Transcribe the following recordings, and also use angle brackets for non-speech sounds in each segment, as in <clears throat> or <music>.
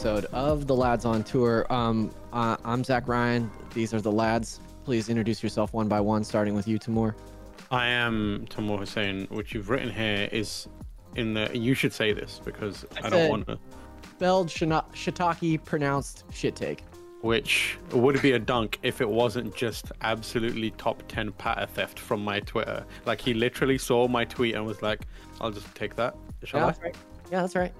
to another exciting episode of the Lads on Tour. Um, uh, I'm Zach Ryan. These are the lads. Please introduce yourself one by one, starting with you, Tamoor. I am Tamoor Hussain. What you've written here is in the. You should say this because I, I don't want to. Spelled shina- shiitake, pronounced shit take. Which would be a dunk if it wasn't just absolutely top 10 patter theft from my Twitter. Like, he literally saw my tweet and was like, I'll just take that. Shall Yeah, I? right. Yeah, that's right.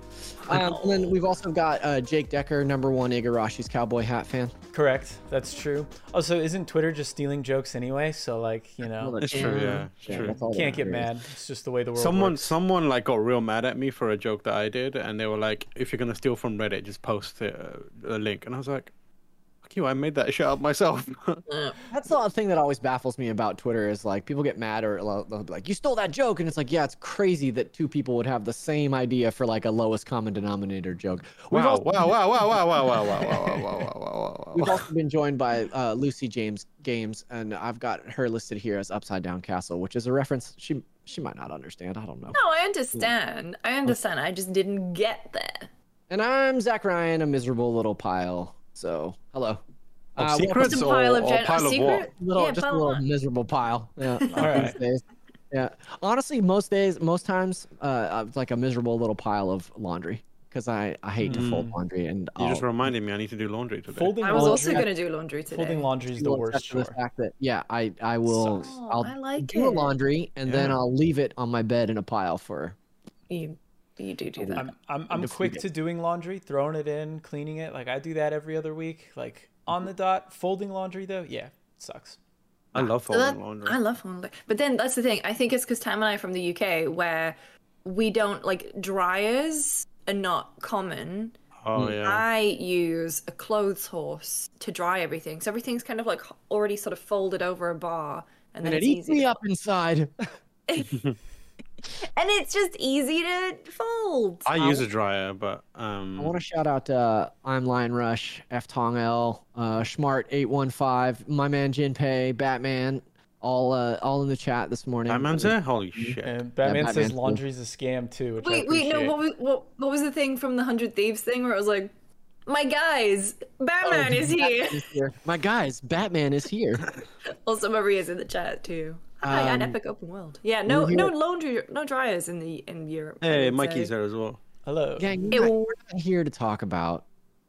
Um, and then we've also got uh, Jake Dekker, number one Igarashi's cowboy hat fan. Correct. That's true. Also, isn't Twitter just stealing jokes anyway? So like, you know, It's true, yeah, it's true. that's all that can't get matters. mad. It's just the way the world Someone, works. someone like got real mad at me for a joke that I did, and they were like, "If you're gonna steal from Reddit, just post a, a link." And I was like, "Fuck you! I made that shit up myself." <laughs> That's the thing that always baffles me about Twitter is like people get mad or they'll they'll be like, you stole that joke. And it's like, yeah, it's crazy that two people would have the same idea for like a lowest common denominator joke. We've wow, also- wow, wow, wow, wow, wow, wow, wow, wow, <laughs> wow, wow, wow, wow, wow, We've also been joined by uh, Lucy James Games, and I've got her listed here as Upside Down Castle, which is a reference she she might not understand. I don't know. No, I understand. I understand. I just didn't get there. And I'm Zach Ryan, a miserable little pile. So hello. Of Uh, secrets Just a or, pile of or pile a of secret? what? little Yeah, just a little on. miserable pile. Yeah. <laughs> All right. these days. Yeah. Honestly, most days, most times, uh, it's like a miserable little pile of laundry because I I hate to fold Mm. laundry and You just I'll reminded me I need to do laundry today. Folding I was also gonna do laundry today. Folding laundry is the worst obsessed chore. the fact that yeah, I I will Oh, I'll I like do a it. laundry and then I'll leave it on my bed in a pile for You, you do do that. I'm I'm, I'm quick to doing laundry, throwing it in, cleaning it. Like I do that every other week. Like on the dot. Folding laundry though, yeah, sucks. I love So that- folding laundry. I love folding laundry. But then that's the thing. I think it's because Tam and I are from the UK where we don't like dryers are not common. oh yeah. I use a clothes horse to dry everything. So everything's kind of like already sort of folded over a bar. And then it it's eats easy. me to- up inside. <laughs> <laughs> And it's just easy to fold. I use a dryer, but um, I want to shout out uh, I'm Lion Rush, F Tong L, uh, Schmart eight one five, my man Jinpei, Batman, all uh, all in the chat this morning. Batman's there. Holy shit! And Batman Batman's says laundry's a scam too. Which I Wait, wait, no. What was what, what was the thing from the Hundred Thieves thing where it was like, my guys, Batman is here. Is here. My guys, Batman is here. <laughs> Also, Maria's in the chat too. Hi, an Um, epic open world. Yeah, no, no laundry, no dryers in the in Europe. Hey, Mikey's say. there as well. Hello. Gang, Ew. we're not- here to talk about.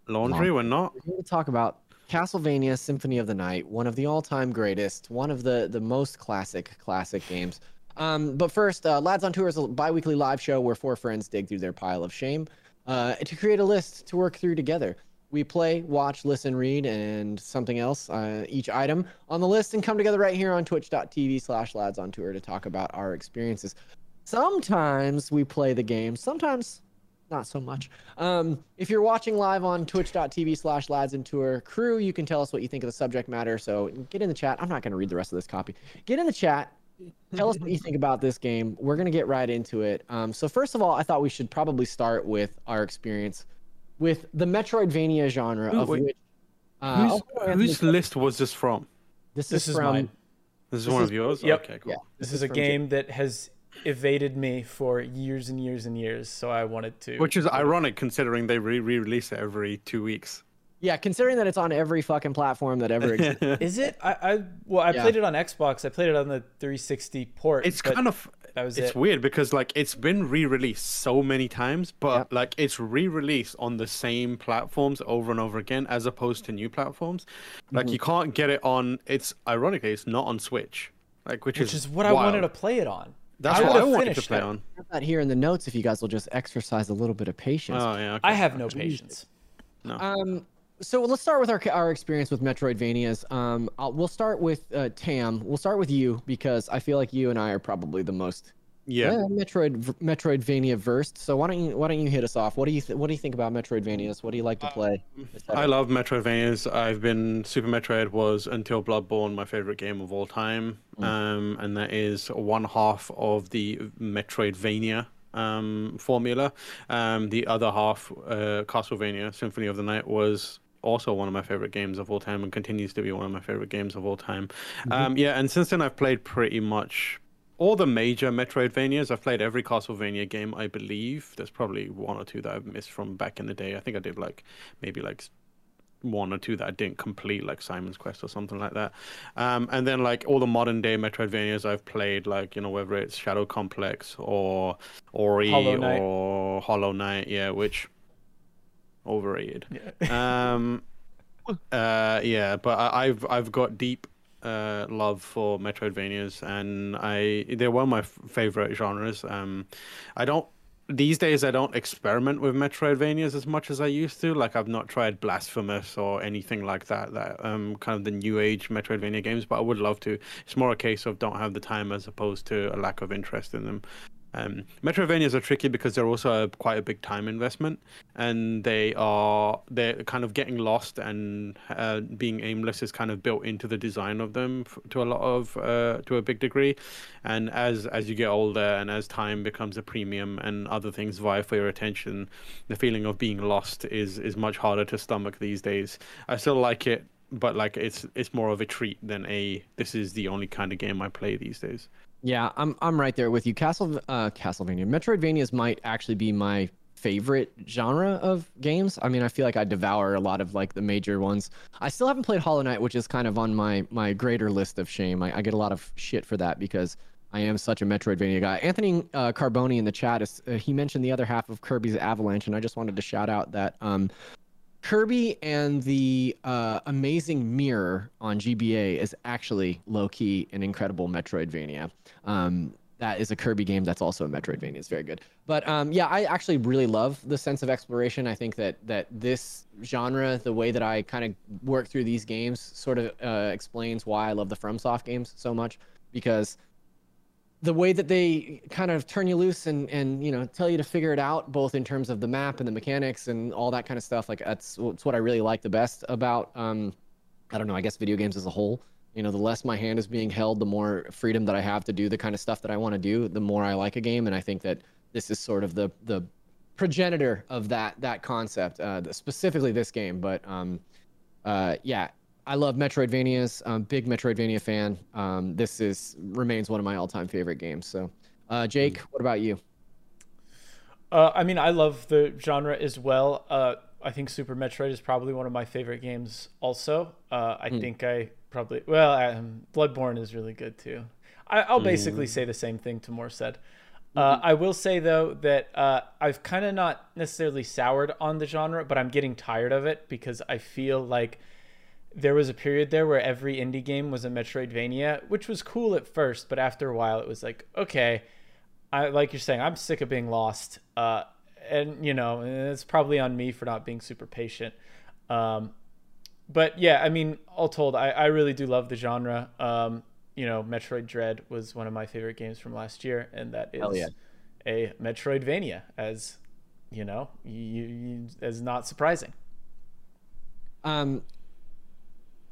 Laundry, we're not. We're here to talk about Castlevania Symphony of the Night, one of the all-time greatest, one of the the most classic classic games. Um, but first, uh, Lads on Tour is a bi-weekly live show where four friends dig through their pile of shame uh, to create a list to work through together. We play, watch, listen, read, and something else, uh, each item on the list, and come together right here on twitch.tv slash lads on tour to talk about our experiences. Sometimes we play the game, sometimes not so much. Um, if you're watching live on twitch.tv slash lads and tour crew, you can tell us what you think of the subject matter. So get in the chat. I'm not going to read the rest of this copy. Get in the chat. Tell us what you think about this game. We're going to get right into it. Um, so, first of all, I thought we should probably start with our experience with the Metroidvania genre, Ooh, of wait. which. Uh, Whose, oh, whose list was this from? this, This is is from. mine. This is This one is- of yours. Yep. Okay, cool. Yeah, This is a from Jake. game that has evaded me for years and years and years, so I wanted to. Which is ironic considering they re- re-release it every two weeks. Yeah, considering that it's on every fucking platform that ever exists. <laughs> Is it? I, I well, I Yeah. played it on Xbox. I played it on the 360 port. it's but kind of that was it's it. weird because like it's been re-released so many times, but Yep. like it's re-released on the same platforms over and over again, as opposed to new platforms. Like Mm-hmm. you can't get it on. It's ironically it's not on Switch, like which, which is what I wanted to play it on. That's I what I wanted to play it. on. I have that here in the notes if you guys will just exercise a little bit of patience. Oh yeah. I have no patience. No. Um, so let's start with our our experience with Metroidvanias. Um, I'll, we'll start with uh, Tam. We'll start with you because I feel like you and I are probably the most Yeah. uh, Metroid Metroidvania versed. So why don't you why don't you hit us off? What do you th- what do you think about Metroidvanias? What do you like to play? I love Metroidvanias. I've been Super Metroid was until Bloodborne my favorite game of all time, um, and that is one half of the Metroidvania um, formula. Um, the other half, uh, Castlevania Symphony of the Night, was also one of my favorite games of all time and continues to be one of my favorite games of all time. Um, yeah, and since then I've played pretty much all the major Metroidvanias. I've played every Castlevania game, I believe. There's probably one or two that I've missed from back in the day. I think I did like maybe like one or two that I didn't complete, like Simon's Quest or something like that. Um, and then like all the modern day Metroidvanias I've played, like you know whether it's Shadow Complex or Ori Hollow or Hollow Knight, yeah, which overrated. Yeah. Um, <laughs> uh, yeah, but I, I've I've got deep uh, love for Metroidvanias, and I they're one of my f- favorite genres. Um, I don't these days I don't experiment with Metroidvanias as much as I used to. Like I've not tried Blasphemous or anything like that. That um kind of the new age Metroidvania games, but I would love to. It's more a case of don't have the time as opposed to a lack of interest in them. Um, Metroidvanias are tricky because they're also a, quite a big time investment, and they are they're kind of getting lost and uh, being aimless is kind of built into the design of them f- to a lot of uh, to a big degree. And as as you get older and as time becomes a premium and other things vie for your attention, the feeling of being lost is is much harder to stomach these days. I still like it, but like it's it's more of a treat than a this is the only kind of game I play these days. Yeah, I'm I'm right there with you. Castle uh, Castlevania, Metroidvanias might actually be my favorite genre of games. I mean, I feel like I devour a lot of like the major ones. I still haven't played Hollow Knight, which is kind of on my my greater list of shame. I, I get a lot of shit for that because I am such a Metroidvania guy. Anthony uh, Carboni in the chat is uh, he mentioned the other half of Kirby's Avalanche, and I just wanted to shout out that um, Kirby and the uh, Amazing Mirror on GBA is actually low key an incredible Metroidvania. Um, that is a Kirby game that's also a Metroidvania. It's very good. But um, yeah, I actually really love the sense of exploration. I think that that this genre, the way that I kind of work through these games, sort of uh, explains why I love the FromSoft games so much because the way that they kind of turn you loose and and you know tell you to figure it out both in terms of the map and the mechanics and all that kind of stuff like that's, that's what i really like the best about um i don't know i guess video games as a whole. You know the less my hand is being held the more freedom that i have to do the kind of stuff that i want to do the more i like a game. And i think that this is sort of the the progenitor of that that concept uh specifically this game. But um uh yeah I love Metroidvanias. I'm a big Metroidvania fan. Um, this is remains one of my all-time favorite games. So, uh, Jake, what about you? Uh, I mean, I love the genre as well. Uh, I think Super Metroid is probably one of my favorite games. Also, uh, I think I probably well, um, Bloodborne is really good too. I, I'll basically say the same thing Tamoor said. Uh, I will say though that uh, I've kind of not necessarily soured on the genre, but I'm getting tired of it because I feel like there was a period there where every indie game was a Metroidvania, which was cool at first, but after a while it was like, okay, I like you're saying, I'm sick of being lost. Uh, and you know, it's probably on me for not being super patient. Um, but yeah, I mean, all told, I, I really do love the genre. Um, you know, Metroid Dread was one of my favorite games from last year, and that is yeah. a Metroidvania, as you know, you, you, as not surprising. Um,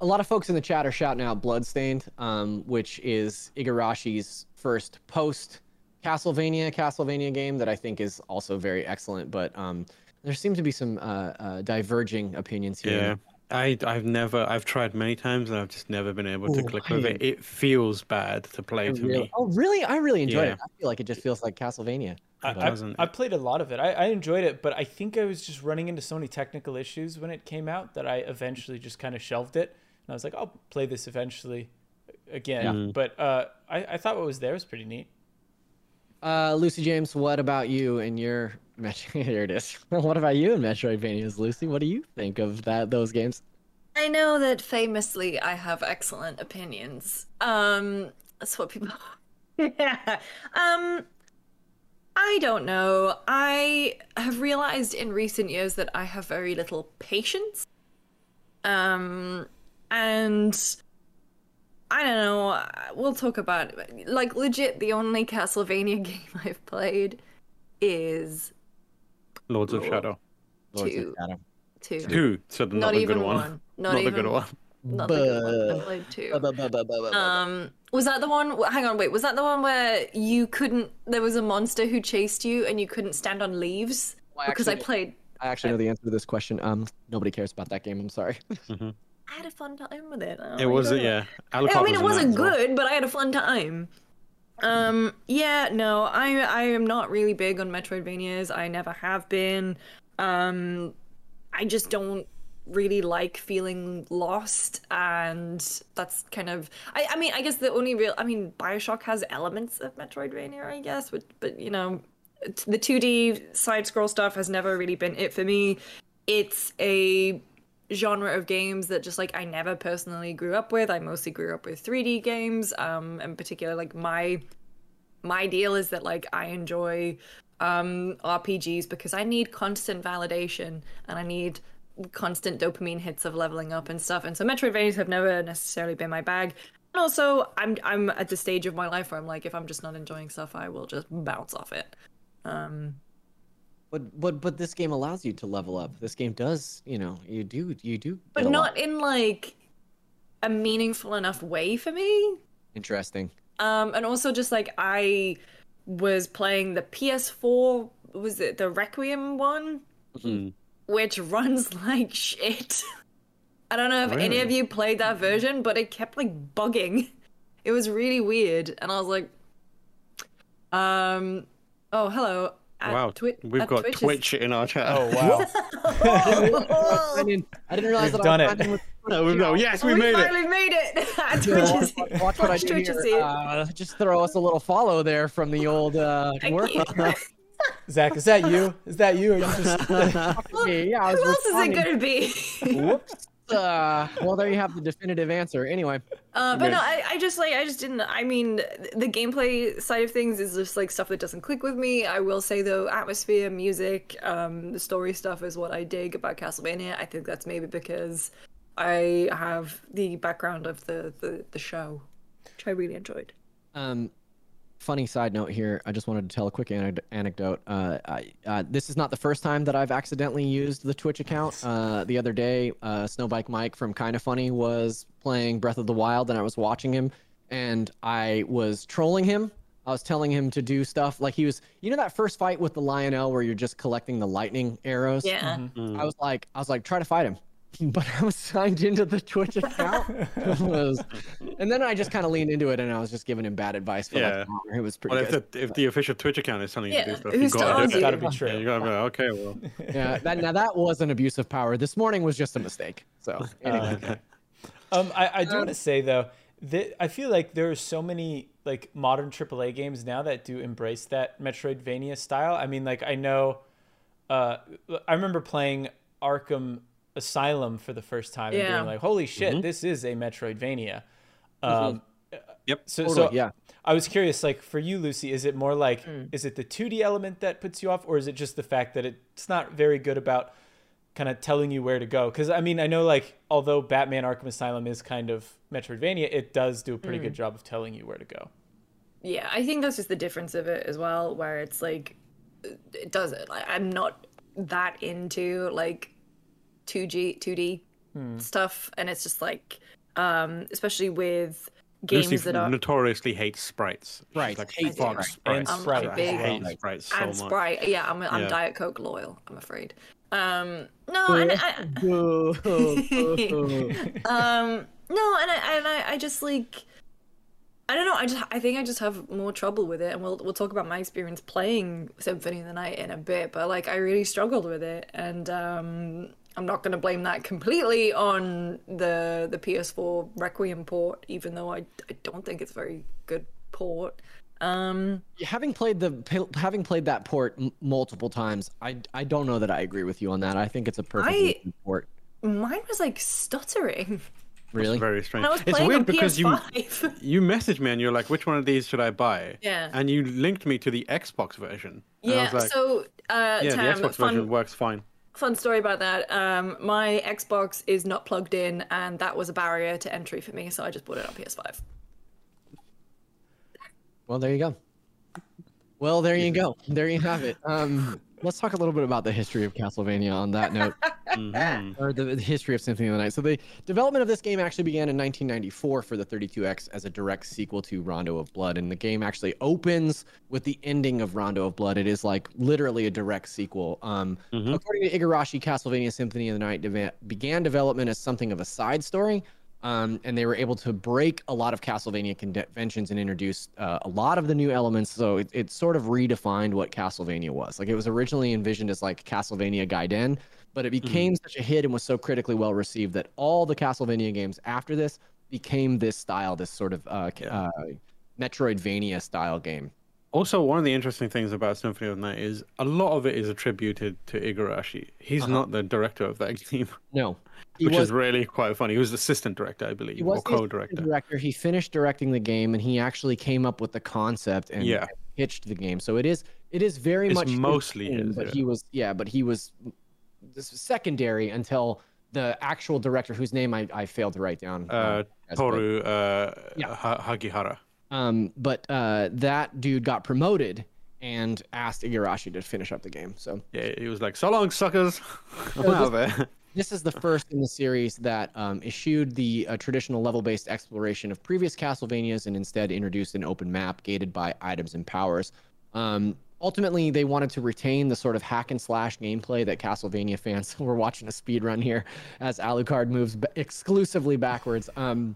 a lot of folks in the chat are shouting out Bloodstained, um, which is Igarashi's first post Castlevania Castlevania game that I think is also very excellent. But um, there seem to be some uh, uh, diverging opinions here. Yeah. I I've never I've tried many times and I've just never been able to Ooh, click with it. I- It feels bad to play I to really- me. oh, really? I really enjoyed Yeah. it. I feel like it just feels like Castlevania. I, It I- doesn't. I, played a lot of it. I, I enjoyed it, but I think I was just running into so many technical issues when it came out that I eventually just kind of shelved it. And I was like, I'll play this eventually again. Yeah. Mhm. But uh, I, I thought what was there was pretty neat. Uh, Lucy James, what about you and your <laughs> Metro? Here it is. <laughs> what about you and Metroidvanias, Lucy? What do you think of that those games? I know that famously I have excellent opinions. Um, that's what people. <laughs> yeah. Um, I don't know. I have realized in recent years that I have very little patience. Um, and I don't know. We'll talk about like legit. The only Castlevania <laughs> game I've played is Lords of Shadow. Lords of Shadow. two. Two, so not, Not the even good one. one. Not, Not, even the good one. Not the good one. I played two. Um, was that the one? Hang on, wait. Was that the one where you couldn't? There was a monster who chased you, and you couldn't stand on leaves Well, I because I played. I actually know the answer to this question. Um, nobody cares about that game. I'm sorry. I had a fun time with it. It was, God. yeah. I mean, it was in that wasn't as well. good, but I had a fun time. Um, yeah, no, I I am not really big on Metroidvanias. I never have been. Um, I just don't really like feeling lost and that's kind of I, I mean I guess the only real I mean Bioshock has elements of Metroidvania I guess but but you know the 2D side scroll stuff has never really been it for me it's a genre of games that just like I never personally grew up with I mostly grew up with 3D games um in particular like my my deal is that like I enjoy um RPGs because I need constant validation and I need constant dopamine hits of leveling up and stuff. And so Metroidvanias have never necessarily been my bag. And also, I'm I'm at the stage of my life where I'm like, if I'm just not enjoying stuff, I will just bounce off it. Um, But but but this game allows you to level up. This game does, you know, you do you do. but get a lot. not in like a meaningful enough way for me. interesting. Um, and also just like I was playing the PS4, was it the Requiem one? Mhm. which <laughs> runs like shit. I don't know if any of you played that version, but it kept like bugging. It was really weird, and I was like, um, oh hello. At Wow, Twi- we've at got Twitch is- Twitch in our chat. Oh <laughs> wow. I didn't I didn't realize We've that done I it. was signing with- <laughs> no, no, yes, we we made it. finally made it. <laughs> At Yeah, Twitch watch, is- watch- watch what I do Twitch is here. here. Uh, just throw us a little follow there from the old uh, work. Zach, is that you? Is that you? Or you just Okay, yeah, I was Who else is it gonna be? Whoops. Uh, well, there you have the definitive answer. Anyway, Uh, but Good. no, I, I just like I just didn't. I mean, the gameplay side of things is just like stuff that doesn't click with me. I will say though, atmosphere, music, um, the story stuff is what I dig about Castlevania. I think that's maybe because I have the background of the the, the show, which I really enjoyed. um, funny side note here. I just wanted to tell a quick anec- anecdote. Uh, I, uh, this is not the first time that I've accidentally used the Twitch account. Uh, the other day, uh, Snowbike Mike from Kinda Funny was playing Breath of the Wild, and I was watching him, and I was trolling him. I was telling him to do stuff like he was, you know, that first fight with the Lynel where you're just collecting the lightning arrows. Yeah. Mm. I was like, I was like, try to fight him, <laughs> but I was signed into the Twitch account. <laughs> Was- and then I just kind of leaned into it, and I was just giving him bad advice for Yeah. an hour. It was pretty Well, if the if the official Twitch account is telling you to do stuff, who's you to gotta do it. gotta be Yeah, true. you gotta be like, okay, well. <laughs> yeah, that, now that was an abuse of power. This morning was just a mistake. So anyway, Uh, Um, I, I do want to say though that I feel like there are so many like modern AAA games now that do embrace that Metroidvania style. I mean, like I know, uh, I remember playing Arkham Asylum for the first time and being like, "Holy shit, this is a Metroidvania." Um, Yep. so, Totally, so yeah. I was curious, like for you, Lucy, is it more like Hmm. is it the 2D element that puts you off, or is it just the fact that it's not very good about kind of telling you where to go? Because I mean, I know like although Batman Arkham Asylum is kind of Metroidvania, it does do a pretty Hmm. good job of telling you where to go. Yeah, I think that's just the difference of it as well, where it's like, it does it. Like, I'm not that into like 2G, 2D stuff, and it's just like, um, especially with games Lucy that are notoriously hates sprites. Right, Like, hates fuck sprites. sprites. And Sprite. I big- hate sprites so and much. Sprite. Yeah, I'm I'm Yeah. Diet Coke loyal. I'm afraid. Um, no, and I, Boo. <laughs> um, no, and I and I, I just like. I don't know. I just I think I just have more trouble with it, and we'll we'll talk about my experience playing Symphony of the Night in a bit. But like, I really struggled with it, and um, I'm not going to blame that completely on the the PS4 Requiem port, even though I, I don't think it's a very good port. Um, having played the having played that port m- multiple times, I I don't know that I agree with you on that. I think it's a perfect I- port. mine was like stuttering. Really? Very strange. And I was It's weird because you PS5. <laughs> you messaged me and you're like, which one of these should I buy? Yeah. And you linked me to the Xbox version. And I yeah. was like, so, uh, yeah, Tam, the Xbox fun, version works fine. Fun story about that. Um, my Xbox is not plugged in, and that was a barrier to entry for me, so I just bought it on PS5. Well, there you go. Well, there you go. There you have it. Um, let's talk a little bit about the history of Castlevania on that note, Mhm. or the, the history of Symphony of the Night. So the development of this game actually began in 1994 for the 32X as a direct sequel to Rondo of Blood, and the game actually opens with the ending of Rondo of Blood. It is like literally a direct sequel. Um, Mhm. According to Igarashi, Castlevania Symphony of the Night deva- began development as something of a side story. Um, and they were able to break a lot of Castlevania conventions and introduce uh, a lot of the new elements. So it, it sort of redefined what Castlevania was. Like it was originally envisioned as like Castlevania Gaiden, but it became mm. such a hit and was so critically well received that all the Castlevania games after this became this style, this sort of uh, yeah. uh, Metroidvania style game. Also, one of the interesting things about Symphony of the Night is a lot of it is attributed to Igarashi. He's uh-huh. not the director of that <laughs> game. No, which was, is really quite funny. He was assistant director, I believe, he was or co-director. Director. He finished directing the game, and he actually came up with the concept and yeah. pitched the game. So it is it is very it's much mostly his, but yeah. he was yeah, but he was this was secondary until the actual director, whose name I, I failed to write down. Uh, Toru uh, yeah. Hagihara. Um, but uh, that dude got promoted and asked Igarashi to finish up the game. So yeah, he was like, "So long, suckers." so this, this, is the first in the series that um, eschewed the uh, traditional level-based exploration of previous Castlevanias and instead introduced an open map gated by items and powers. Um, ultimately, they wanted to retain the sort of hack and slash gameplay that Castlevania fans <laughs> were watching a speed run here as Alucard moves b- exclusively backwards. Um,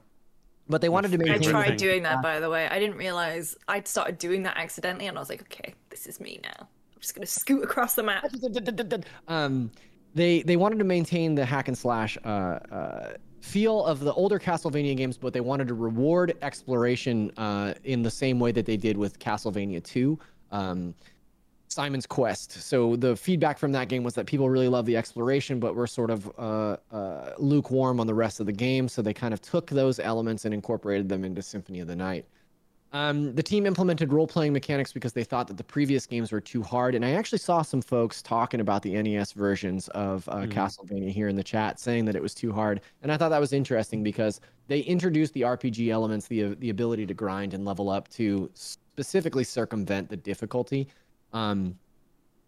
but they wanted to make. I tried doing that, by the way. I didn't realize I'd started doing that accidentally, and I was like, okay, this is me now. I'm just gonna scoot across the map. <laughs> um, they they wanted to maintain the hack and slash uh, uh, feel of the older Castlevania games, but they wanted to reward exploration uh, in the same way that they did with Castlevania 2. Um, Simon's Quest. So the feedback from that game was that people really love the exploration, but were sort of uh, uh, lukewarm on the rest of the game. So they kind of took those elements and incorporated them into Symphony of the Night. Um, the team implemented role playing mechanics because they thought that the previous games were too hard. And I actually saw some folks talking about the NES versions of uh, mm. Castlevania here in the chat, saying that it was too hard. And I thought that was interesting because they introduced the RPG elements, the the ability to grind and level up to specifically circumvent the difficulty. Um,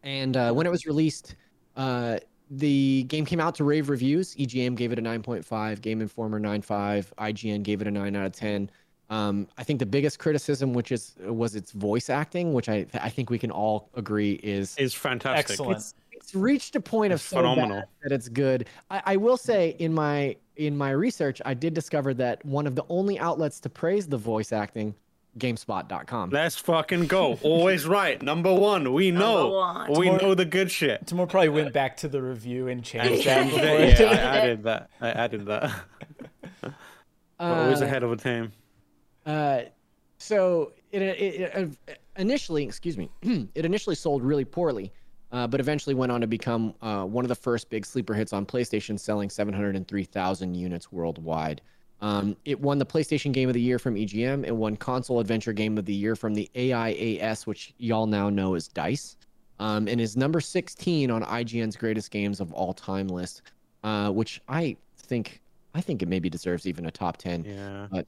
and uh, when it was released, uh, the game came out to rave reviews. EGM gave it a 9.5, Game Informer 9.5, IGN gave it a 9 out of 10. Um, I think the biggest criticism, which is was its voice acting, which I I think we can all agree is is fantastic. Excellent. It's, it's reached a point it's of so phenomenal that it's good. I, I will say in my in my research, I did discover that one of the only outlets to praise the voice acting GameSpot.com. Let's fucking go. Always right. Number one. We know. We know the good shit. Tamoor probably went back to the review and changed <laughs> that. yeah, I added that. I added that. <laughs> uh, always ahead of a team. Uh, so it, it, it, initially, excuse me, <clears throat> it initially sold really poorly, uh, but eventually went on to become uh, one of the first big sleeper hits on PlayStation, selling 703,000 units worldwide. Um, it won the PlayStation Game of the Year from EGM. It won Console Adventure Game of the Year from the AIAS, which y'all now know as DICE, um, and is number 16 on IGN's Greatest Games of All Time list, uh, which I think I think it maybe deserves even a top 10. Yeah. But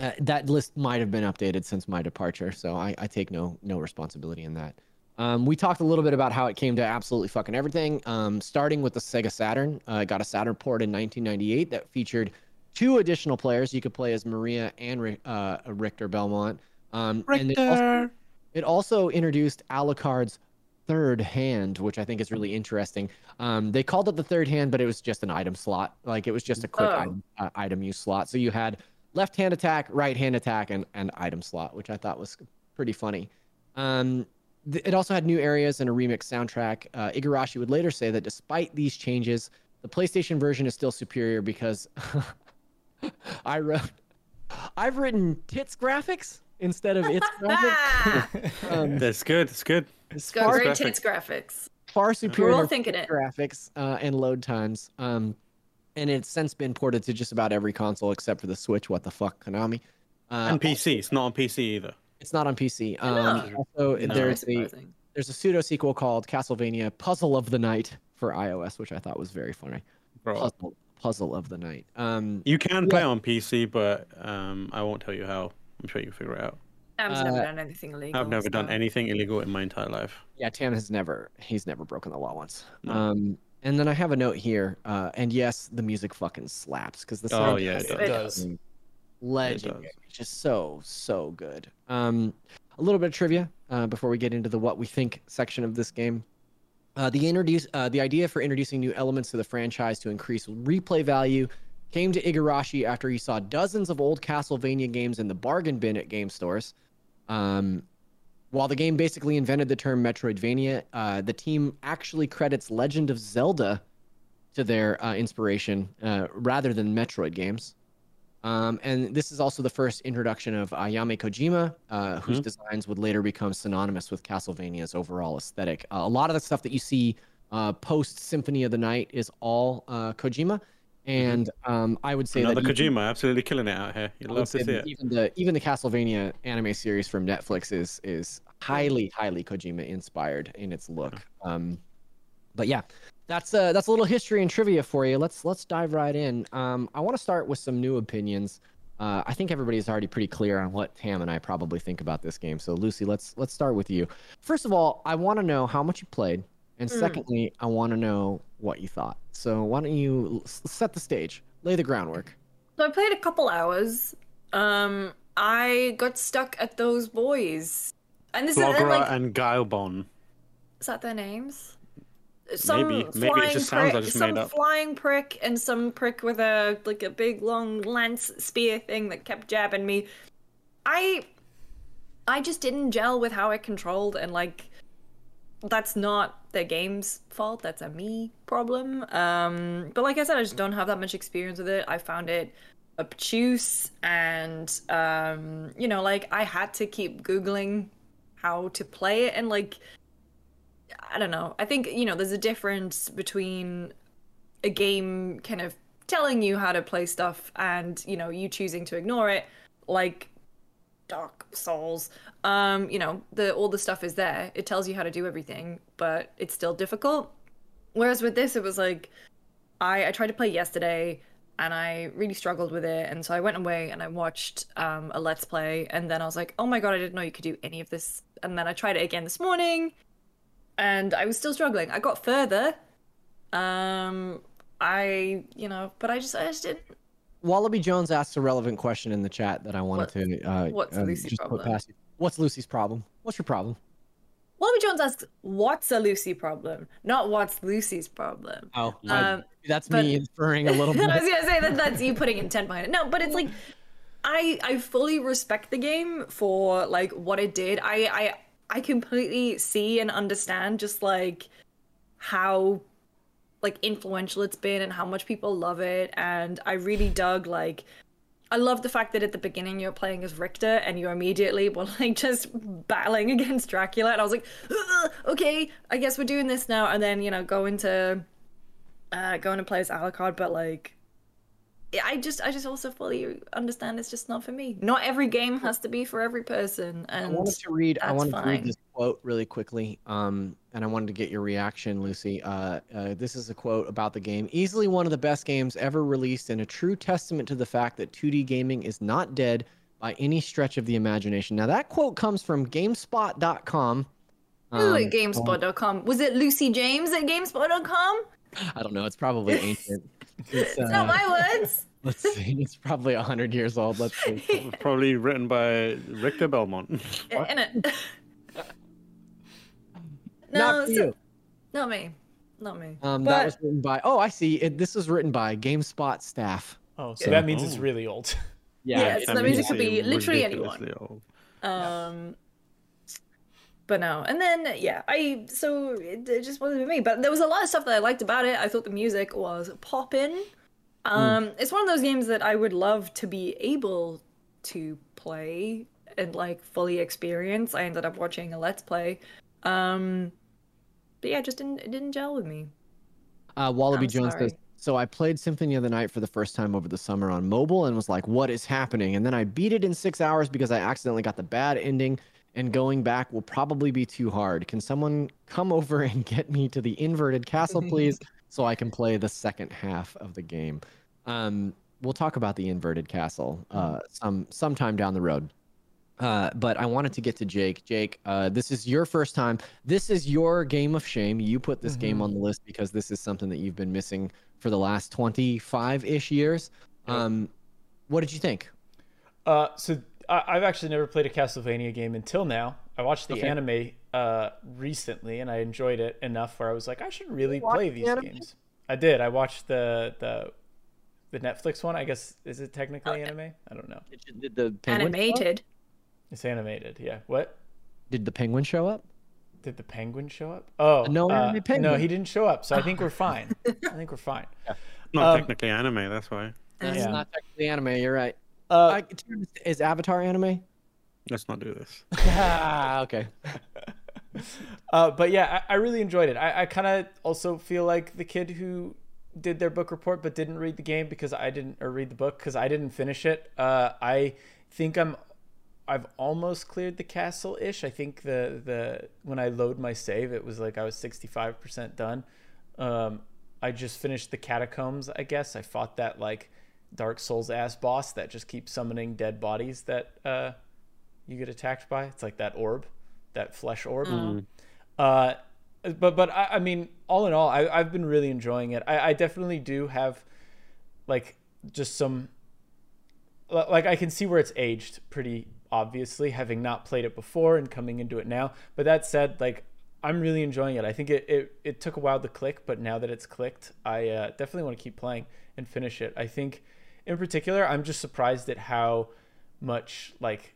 uh, that list might have been updated since my departure, so I, I take no no responsibility in that. Um, we talked a little bit about how it came to absolutely fucking everything, um, starting with the Sega Saturn. Uh, it got a Saturn port in 1998 that featured two additional players. You could play as Maria and uh, Richter Belmont. Um, Richter. And it also, it also introduced Alucard's third hand, which I think is really interesting. Um, they called it the third hand, but it was just an item slot. Like it was just a quick oh. item, uh, item use slot. So you had left hand attack, right hand attack, and, and item slot, which I thought was pretty funny. Um, th- it also had new areas and a remix soundtrack. Uh, Igarashi would later say that despite these changes, the PlayStation version is still superior because <laughs> I wrote, I've written tits graphics instead of its <laughs> graphics. <laughs> um, That's good. That's good. It's got great tits graphics. Far superior We're all thinking it. graphics uh, and load times. Um, and it's since been ported to just about every console except for the Switch. What the fuck, Konami? Uh, and PC. It's not on PC either. It's not on PC. Um, also, no. there's a there's a pseudo sequel called Castlevania Puzzle of the Night for iOS, which I thought was very funny. Bro. Puzzle, puzzle of the night. Um, you can play yeah. on PC, but um, I won't tell you how. I'm sure you figure it out. I've uh, never done anything illegal. I've never so. done anything illegal in my entire life. Yeah, Tam has never. He's never broken the law once. No. Um, and then I have a note here, uh, and yes, the music fucking slaps because the sound. Oh yeah, it does. It does. Legendary, it does. just so so good. Um, a little bit of trivia uh, before we get into the what we think section of this game. Uh, the introduce uh, the idea for introducing new elements to the franchise to increase replay value came to Igarashi after he saw dozens of old Castlevania games in the bargain bin at game stores. Um, while the game basically invented the term Metroidvania, uh, the team actually credits Legend of Zelda to their uh, inspiration uh, rather than Metroid games. Um, and this is also the first introduction of Ayami Kojima, uh, whose Mhm. designs would later become synonymous with Castlevania's overall aesthetic. Uh, a lot of the stuff that you see uh, post Symphony of the Night is all uh, Kojima, and um, I would say Another that even- Kojima, absolutely killing it out here. You I would love to see it. even the even the Castlevania anime series from Netflix is is highly highly Kojima inspired in its look. Um, but yeah, that's uh that's a little history and trivia for you. Let's let's dive right in. Um, I want to start with some new opinions. Uh, I think everybody's already pretty clear on what Tam and I probably think about this game. So Lucy, let's let's start with you. First of all, I want to know how much you played, and Mm. secondly, I want to know what you thought. So why don't you set the stage, lay the groundwork? So I played a couple hours. Um, I got stuck at those boys, and this is and, Slogra like, and Gaibon. is that their names? Some Maybe. Maybe it flying just sounds like prick, just some made up. flying prick, and some prick with a like a big long lance spear thing that kept jabbing me. I, I just didn't gel with how it controlled, and like, that's not the game's fault. That's a me problem. Um, but like I said, I just don't have that much experience with it. I found it obtuse, and um, you know, like I had to keep googling how to play it, and like. I don't know. I think, you know, there's a difference between a game kind of telling you how to play stuff and, you know, you choosing to ignore it, like Dark Souls. Um, you know, the all the stuff is there. It tells you how to do everything, but it's still difficult. Whereas with this it was like I I tried to play yesterday and I really struggled with it and so I went away and I watched um a let's play and then I was like, "Oh my god, I didn't know you could do any of this." And then I tried it again this morning and I was still struggling. I got further. Um, I, you know, but I just, I just didn't. Wallaby Jones asked a relevant question in the chat that I wanted to uh, what's um, Lucy's just put problem? past you. What's Lucy's problem? What's your problem? Wallaby Jones asks, "What's a Lucy problem?" Not what's Lucy's problem. Oh, Um, that's but- me inferring a little bit. <laughs> I was gonna say that that's you putting intent behind it. No, but it's like, I, I fully respect the game for like what it did. I, I, I completely see and understand just like how like influential it's been and how much people love it. And i really dug like i love the fact that at the beginning you're playing as richter and you're immediately were <laughs> like just battling against dracula. And i was like okay i guess we're doing this now. And then you know go into uh going to play as alucard but like I just, I just also fully understand it's just not for me. Not every game has to be for every person, And I wanted to read. I wanted to read this quote really quickly, um, and I wanted to get your reaction, Lucy. Uh, uh, this is a quote about the game. Easily one of the best games ever released, and a true testament to the fact that 2D gaming is not dead by any stretch of the imagination. Now that quote comes from GameSpot.com. Ooh, Um, at GameSpot.com. Was it Lucy James at GameSpot.com? I don't know. It's probably ancient. It's, It's not uh, my words. <laughs> let's see. It's probably hundred years old. Let's see. <laughs> Probably written by Richter Belmont. In it. <laughs> Not no, for so- you. not me. Not me. Um, but that was written by. Oh, I see. It, this was written by GameSpot staff. Oh, so Yeah. that means it's Oh. really old. Yeah, so that means it could be literally anyone. old. um but no and then yeah i so it, it just wasn't for me. But there was a lot of stuff that i liked about it. I thought the music was poppin. Um it's one of those games that i would love to be able to play and like fully experience. I ended up watching a let's play. Um but yeah just didn't it didn't gel with me. Uh, Wallaby I'm Jones sorry. says, so I played Symphony of the Night for the first time over the summer on mobile and was like, what is happening? And then I beat it in six hours because I accidentally got the bad ending and going back will probably be too hard. Can someone come <laughs> over and get me to the inverted castle, <laughs> please, so I can play the second half of the game? Um, we'll talk about the inverted castle uh, some sometime down the road. Uh, but I wanted to get to Jake. Jake, uh, this is your first time. This is your game of shame. You put this game Mhm. on the list because this is something that you've been missing for the last 25 ish years. Um, what did you think? Uh, so I, I've actually never played a Castlevania game until now. I watched the Okay. anime uh, recently, and I enjoyed it enough where I was like, I should really play these anime? games. I did. I watched the the the Netflix one. I guess is it technically anime? I don't know. Did, did the penguin show up? Animated. It's animated. Yeah. What? Did the penguin show up? Did the penguin show up? Oh, No uh, anime No, he didn't show up. So I think we're <laughs> fine. I think we're fine. Not Um, technically anime, that's why. It's Yeah. not technically anime. You're right. Uh, I, is Avatar anime? Let's not do this. <laughs> ah, okay. <laughs> Uh, but yeah, I, I really enjoyed it. I, I kind of also feel like the kid who did their book report but didn't read the game because I didn't or read the book because I didn't finish it. Uh, I think I'm I've almost cleared the castle ish. I think the the when I load my save, it was like I was 65% done. Um, I just finished the catacombs. I guess I fought that like Dark Souls ass boss that just keeps summoning dead bodies that uh, you get attacked by. It's like that orb, that flesh orb. Uh, but but I, I mean, all in all, I, I've been really enjoying it. I, I definitely do have like just some like I can see where it's aged pretty obviously, having not played it before and coming into it now. But that said, like I'm really enjoying it. I think it it, it took a while to click, but now that it's clicked, I uh, definitely want to keep playing and finish it. I think, in particular, I'm just surprised at how much like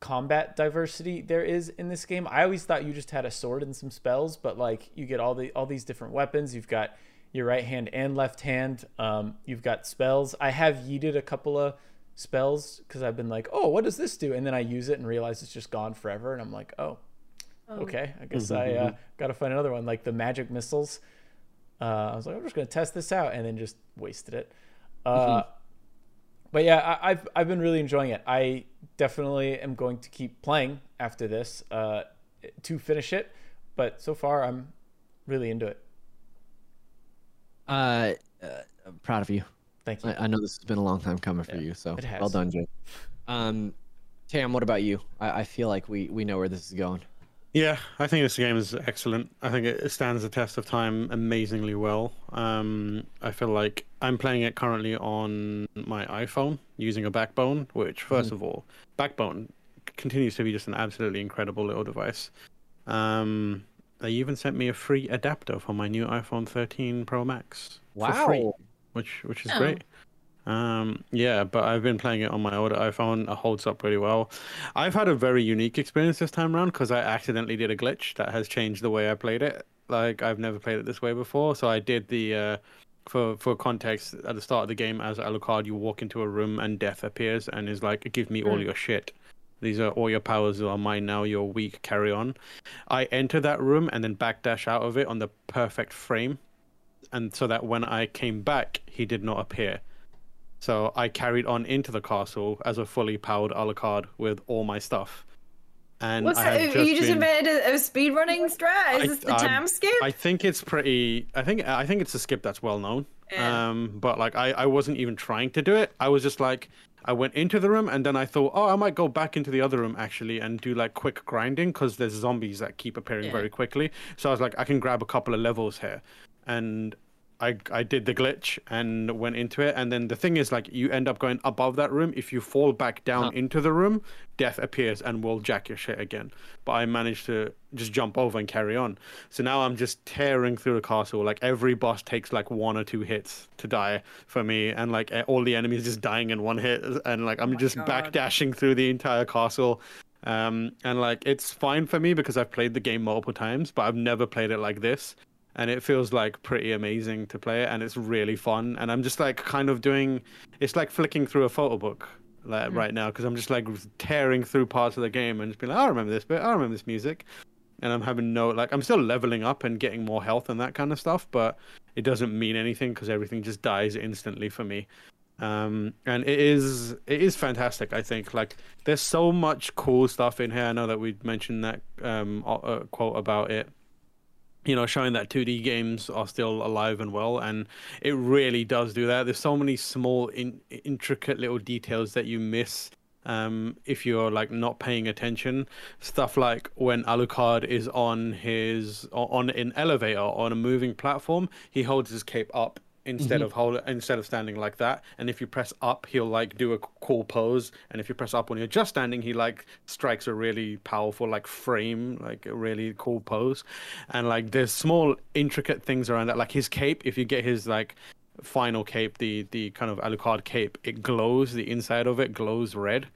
combat diversity there is in this game. I always thought you just had a sword and some spells, but like you get all the all these different weapons. You've got your right hand and left hand. Um, you've got spells. I have yeeted a couple of spells because I've been like, oh, what does this do? And then I use it and realize it's just gone forever, and I'm like, oh, okay, I guess I uh, got to find another one. Like the magic missiles. Uh, I was like, I'm just gonna test this out, and then just wasted it. Uh, but yeah, I, I've I've been really enjoying it. I definitely am going to keep playing after this uh, to finish it. But so far, I'm really into it. Uh, uh, I'm proud of you. Thank you. I, I know this has been a long time coming for Yeah, you, so well done, Jay. Um, Tam, what about you? I, I feel like we we know where this is going. Yeah, I think this game is excellent. I think it stands the test of time amazingly well. Um, I feel like I'm playing it currently on my iPhone using a Backbone, which, 1st of all, Backbone continues to be just an absolutely incredible little device. Um, they even sent me a free adapter for my new iPhone 13 Pro Max for free, Wow. which which is Oh. great. Um, yeah, but I've been playing it on my older iPhone. It holds up really well. I've had a very unique experience this time around because I accidentally did a glitch that has changed the way I played it. Like I've never played it this way before. So I did the uh, for for context at the start of the game as Alucard, you walk into a room and death appears and is like, "Give me all hmm. your shit." These are all your powers are mine now. You're weak. Carry on. I enter that room and then backdash out of it on the perfect frame, and so that when I came back, he did not appear. So I carried on into the castle as a fully powered Alucard with all my stuff. And What's I that? had you just been- invented a, a speedrunning strat? Is I- this the time skip? I think it's pretty. I think I think it's a skip that's well known. Yeah. Um, but like I, I wasn't even trying to do it. I was just like I went into the room and then I thought, oh, I might go back into the other room actually and do like quick grinding because there's zombies that keep appearing Yeah. very quickly. So I was like, I can grab a couple of levels here, and I I did the glitch and went into it. And then the thing is, like, you end up going above that room. If you fall back down Huh. into the room, death appears and will jack your shit again. But I managed to just jump over and carry on. So now I'm just tearing through the castle. Like every boss takes like one or two hits to die for me, and like all the enemies just dying in one hit. And like I'm just God. backdashing through the entire castle. Um, and like it's fine for me because I've played the game multiple times, but I've never played it like this and it feels like pretty amazing to play it and it's really fun and i'm just like kind of doing it's like flicking through a photo book like right now because i'm just like tearing through parts of the game and just being like i remember this bit i remember this music and i'm having no like i'm still leveling up and getting more health and that kind of stuff but it doesn't mean anything because everything just dies instantly for me. Um and it is it is fantastic i think. Like there's so much cool stuff in here. I know that we mentioned that um uh, quote about it you know, showing that 2D games are still alive and well, and it really does do that. There's so many small, in, intricate little details that you miss um, if you're like not paying attention. Stuff like when Alucard is on his on an elevator on a moving platform, he holds his cape up instead of hold instead of standing like that. And if you press up he'll like do a cool pose. And if you press up when you're just standing he like strikes a really powerful like frame like a really cool pose. And like there's small intricate things around that. Like his cape if you get his like final cape, the the kind of Alucard cape, it glows. The inside of it glows red,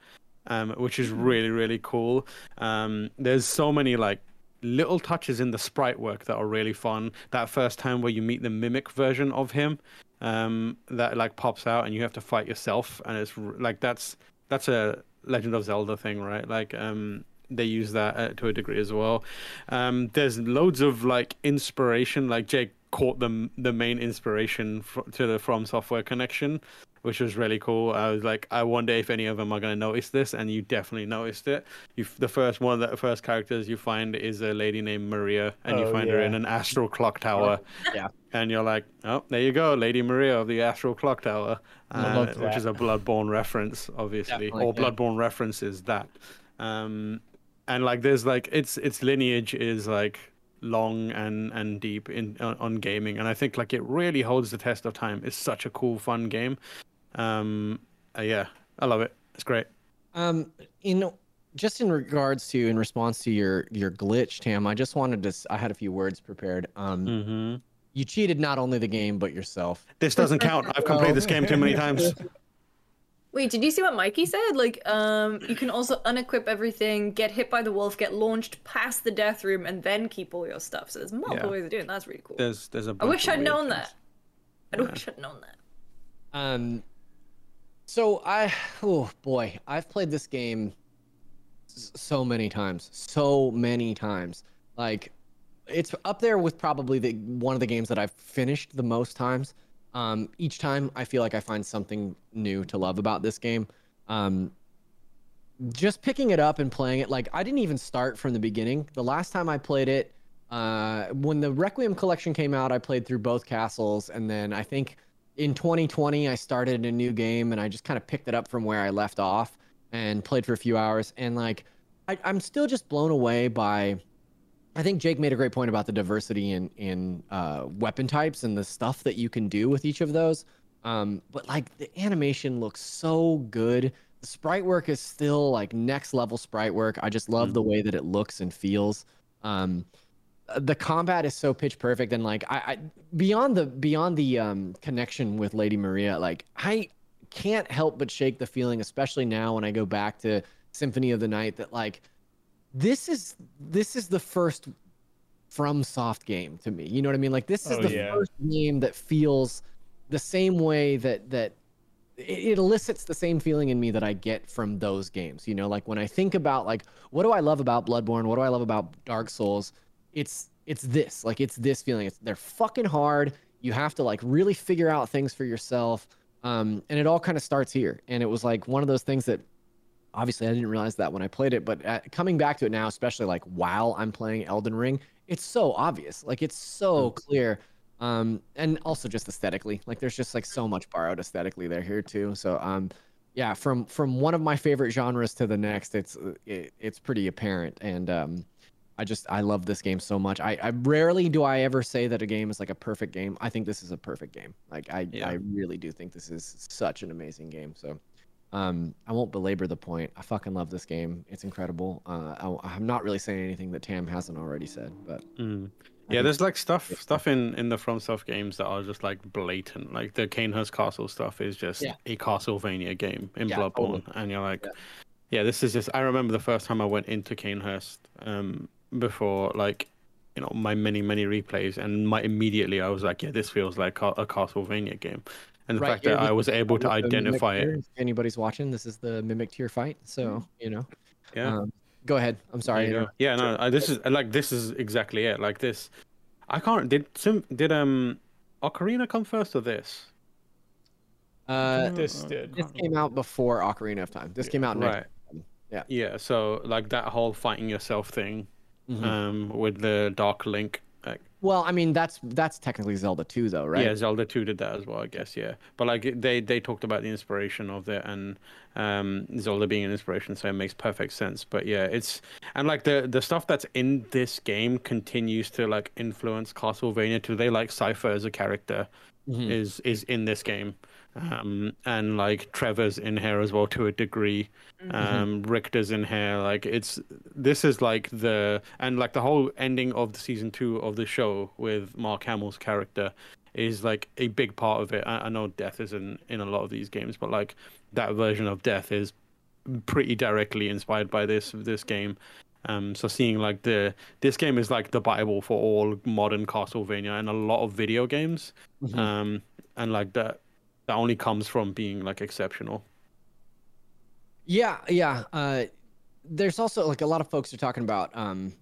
um, which is really really cool. Um, there's so many like little touches in the sprite work that are really fun. That first time where you meet the mimic version of him, um, that like pops out and you have to fight yourself, and it's like that's that's a Legend of Zelda thing, right? Like um, they use that uh, to a degree as well. Um, there's loads of like inspiration. Like Jake caught the the main inspiration to the From Software connection, which was really cool. I was like, I wonder if any of them are going to notice this, and you definitely noticed it. You the first one the first characters you find is a lady named Maria, and you Oh, find her in an astral clock tower. Yeah. And you're like, oh, there you go, Lady Maria of the Astral Clock Tower, uh, which is a Bloodborne reference, obviously, Definitely, or yeah. Bloodborne references that. Um, and like, there's like its its lineage is like long and and deep in on, on gaming, and I think like it really holds the test of time. It's such a cool, fun game. Um, uh, yeah, I love it. It's great. Um, in just in regards to in response to your your glitch, Tam, I just wanted to. I had a few words prepared. Um, hmm you cheated not only the game but yourself. This doesn't count. I've completed this game too many times. <laughs> Wait, did you see what Mikey said? Like, um, you can also unequip everything, get hit by the wolf, get launched past the death room, and then keep all your stuff. So there's multiple Yeah. ways of doing it. That's really cool. There's there's a. I bunch wish of I'd known things. that. I wish I'd known that. Um, so I, oh boy, I've played this game so many times, so many times. Like, it's up there with probably the one of the games that I've finished the most times. Um, each time I feel like I find something new to love about this game. Um, just picking it up and playing it, like I didn't even start from the beginning. The last time I played it, uh, when the Requiem collection came out, I played through both castles, and then I think in 2020 I started a new game and I just kind of picked it up from where I left off and played for a few hours. And like, I, I'm still just blown away by. I think Jake made a great point about the diversity in in uh, weapon types and the stuff that you can do with each of those. Um, but like the animation looks so good. The sprite work is still like next level sprite work. I just love the way that it looks and feels. Um, the combat is so pitch perfect and like I, I beyond the beyond the um, connection with Lady Maria, like I can't help but shake the feeling, especially now when I go back to Symphony of the Night, that like this is this is the first from soft game to me. You know what I mean? Like this is Oh, the yeah. first game that feels the same way that that it, it elicits the same feeling in me that I get from those games. You know, like when I think about like what do I love about Bloodborne? What do I love about Dark Souls? It's it's this. Like it's this feeling. It's they're fucking hard. You have to like really figure out things for yourself. Um, and it all kind of starts here. And it was like one of those things that obviously I didn't realize that when I played it, but uh, coming back to it now, especially like while I'm playing Elden Ring, it's so obvious. Like it's so clear. Um, and also just aesthetically, like there's just like so much borrowed aesthetically there here too. So um, yeah, from from one of my favorite genres to the next, it's uh, it, it's pretty apparent. And um, I just I love this game so much. I, I rarely do I ever say that a game is like a perfect game. I think this is a perfect game. Like I Yeah. I really do think this is such an amazing game. So um, I won't belabor the point. I fucking love this game. It's incredible. Uh, I, I'm not really saying anything that Tam hasn't already said, but Mm. Yeah, there's like stuff stuff in in the FromSoft games that are just like blatant. Like the Cainhurst Castle stuff is just Yeah. a Castlevania game in Yeah, Bloodborne, totally. and you're like, Yeah. yeah. this is just. I remember the first time I went into Cainhurst um, before like you know my many many replays, and my immediately I was like, yeah, this feels like a, a Castlevania game, and the Right fact here, that I was able to identify it. If anybody's watching, this is the mimic tier fight. So you know, Yeah. um, go ahead. I'm sorry. There you go. Yeah, no, I, this is like this is exactly it. Like this, I can't. Did Sim, did um, Ocarina come first or this? Uh, this did. this came out before Ocarina of Time. This came out next. Right. Yeah. Yeah. So like that whole fighting yourself thing, Mhm. um, with the Dark Link. Like, Well, I mean that's that's technically Zelda 2 though, right? Yeah, Zelda Two did that as well, I guess. Yeah, but like they they talked about the inspiration of it and um Zelda being an inspiration, so it makes perfect sense. But yeah, it's and like the the stuff that's in this game continues to like influence Castlevania too. They like Cipher as a character Mhm. is is in this game. Um, and like Trevor's in here as well to a degree. Um, Richter's in here. Like it's this is like the and like the whole ending of the season two of the show with Mark Hamill's character is like a big part of it. I, I know death is in in a lot of these games, but like that version of death is pretty directly inspired by this this game. Um, so seeing like the this game is like the bible for all modern Castlevania and a lot of video games, Mhm. um, and like that that only comes from being like exceptional. Yeah, yeah. Uh, there's also like a lot of folks are talking about. Um,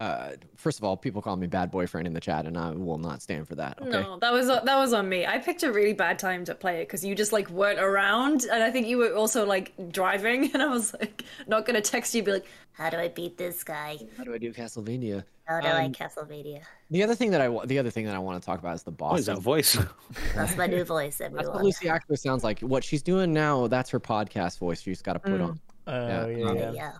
uh, first of all, people call me bad boyfriend in the chat, and I will not stand for that. Okay. No, that was that was on me. I picked a really bad time to play it because you just like weren't around, and I think you were also like driving, <laughs> and I was like not gonna text you, be like, How do I beat this guy? How do I do Castlevania? How do I Um, Castlevania? The other thing that I wa- the other thing that I want to talk about is the boss. What is that voice? <laughs> That's my new voice, That's what Lucy actually sounds like. What she's doing now, that's her podcast voice. She's got to put Mm. on. Oh Yeah, yeah, yeah.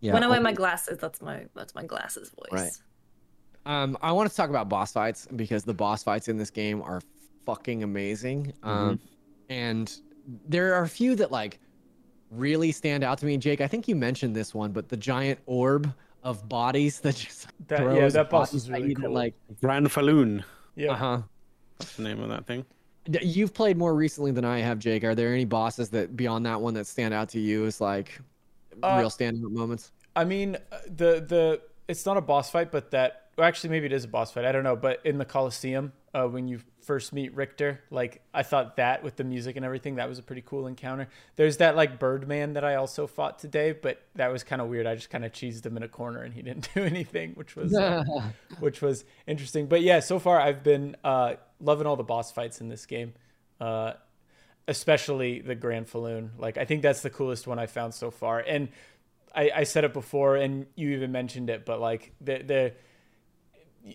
Yeah. Yeah. when I wear my glasses, that's my that's my glasses voice. Right. Um, I want to talk about boss fights because the boss fights in this game are fucking amazing. Um, and there are a few that like really stand out to me. Jake, I think you mentioned this one, but the giant orb of bodies that just <laughs> That- yeah, that boss is really you that, cool. like Granfaloon. Yeah. uh huh. That's the name of that thing. You've played more recently than I have, Jake. Are there any bosses that beyond that one that stand out to you as like Uh, real standout moments? I mean, uh, the the it's not a boss fight, but that well, actually maybe it is a boss fight. I don't know, but in the Coliseum, uh, when you first meet Richter, like I thought that with the music and everything, that was a pretty cool encounter. There's that like Birdman that I also fought today, but that was kind of weird. I just kind of cheesed him in a corner and he <laughs> didn't do anything, which was uh, <laughs> which was interesting. But yeah, so far I've been uh, loving all the boss fights in this game. Uh, especially the Granfaloon. Like I think that's the coolest one I found so far. And I, I said it before, and you even mentioned it, but like the the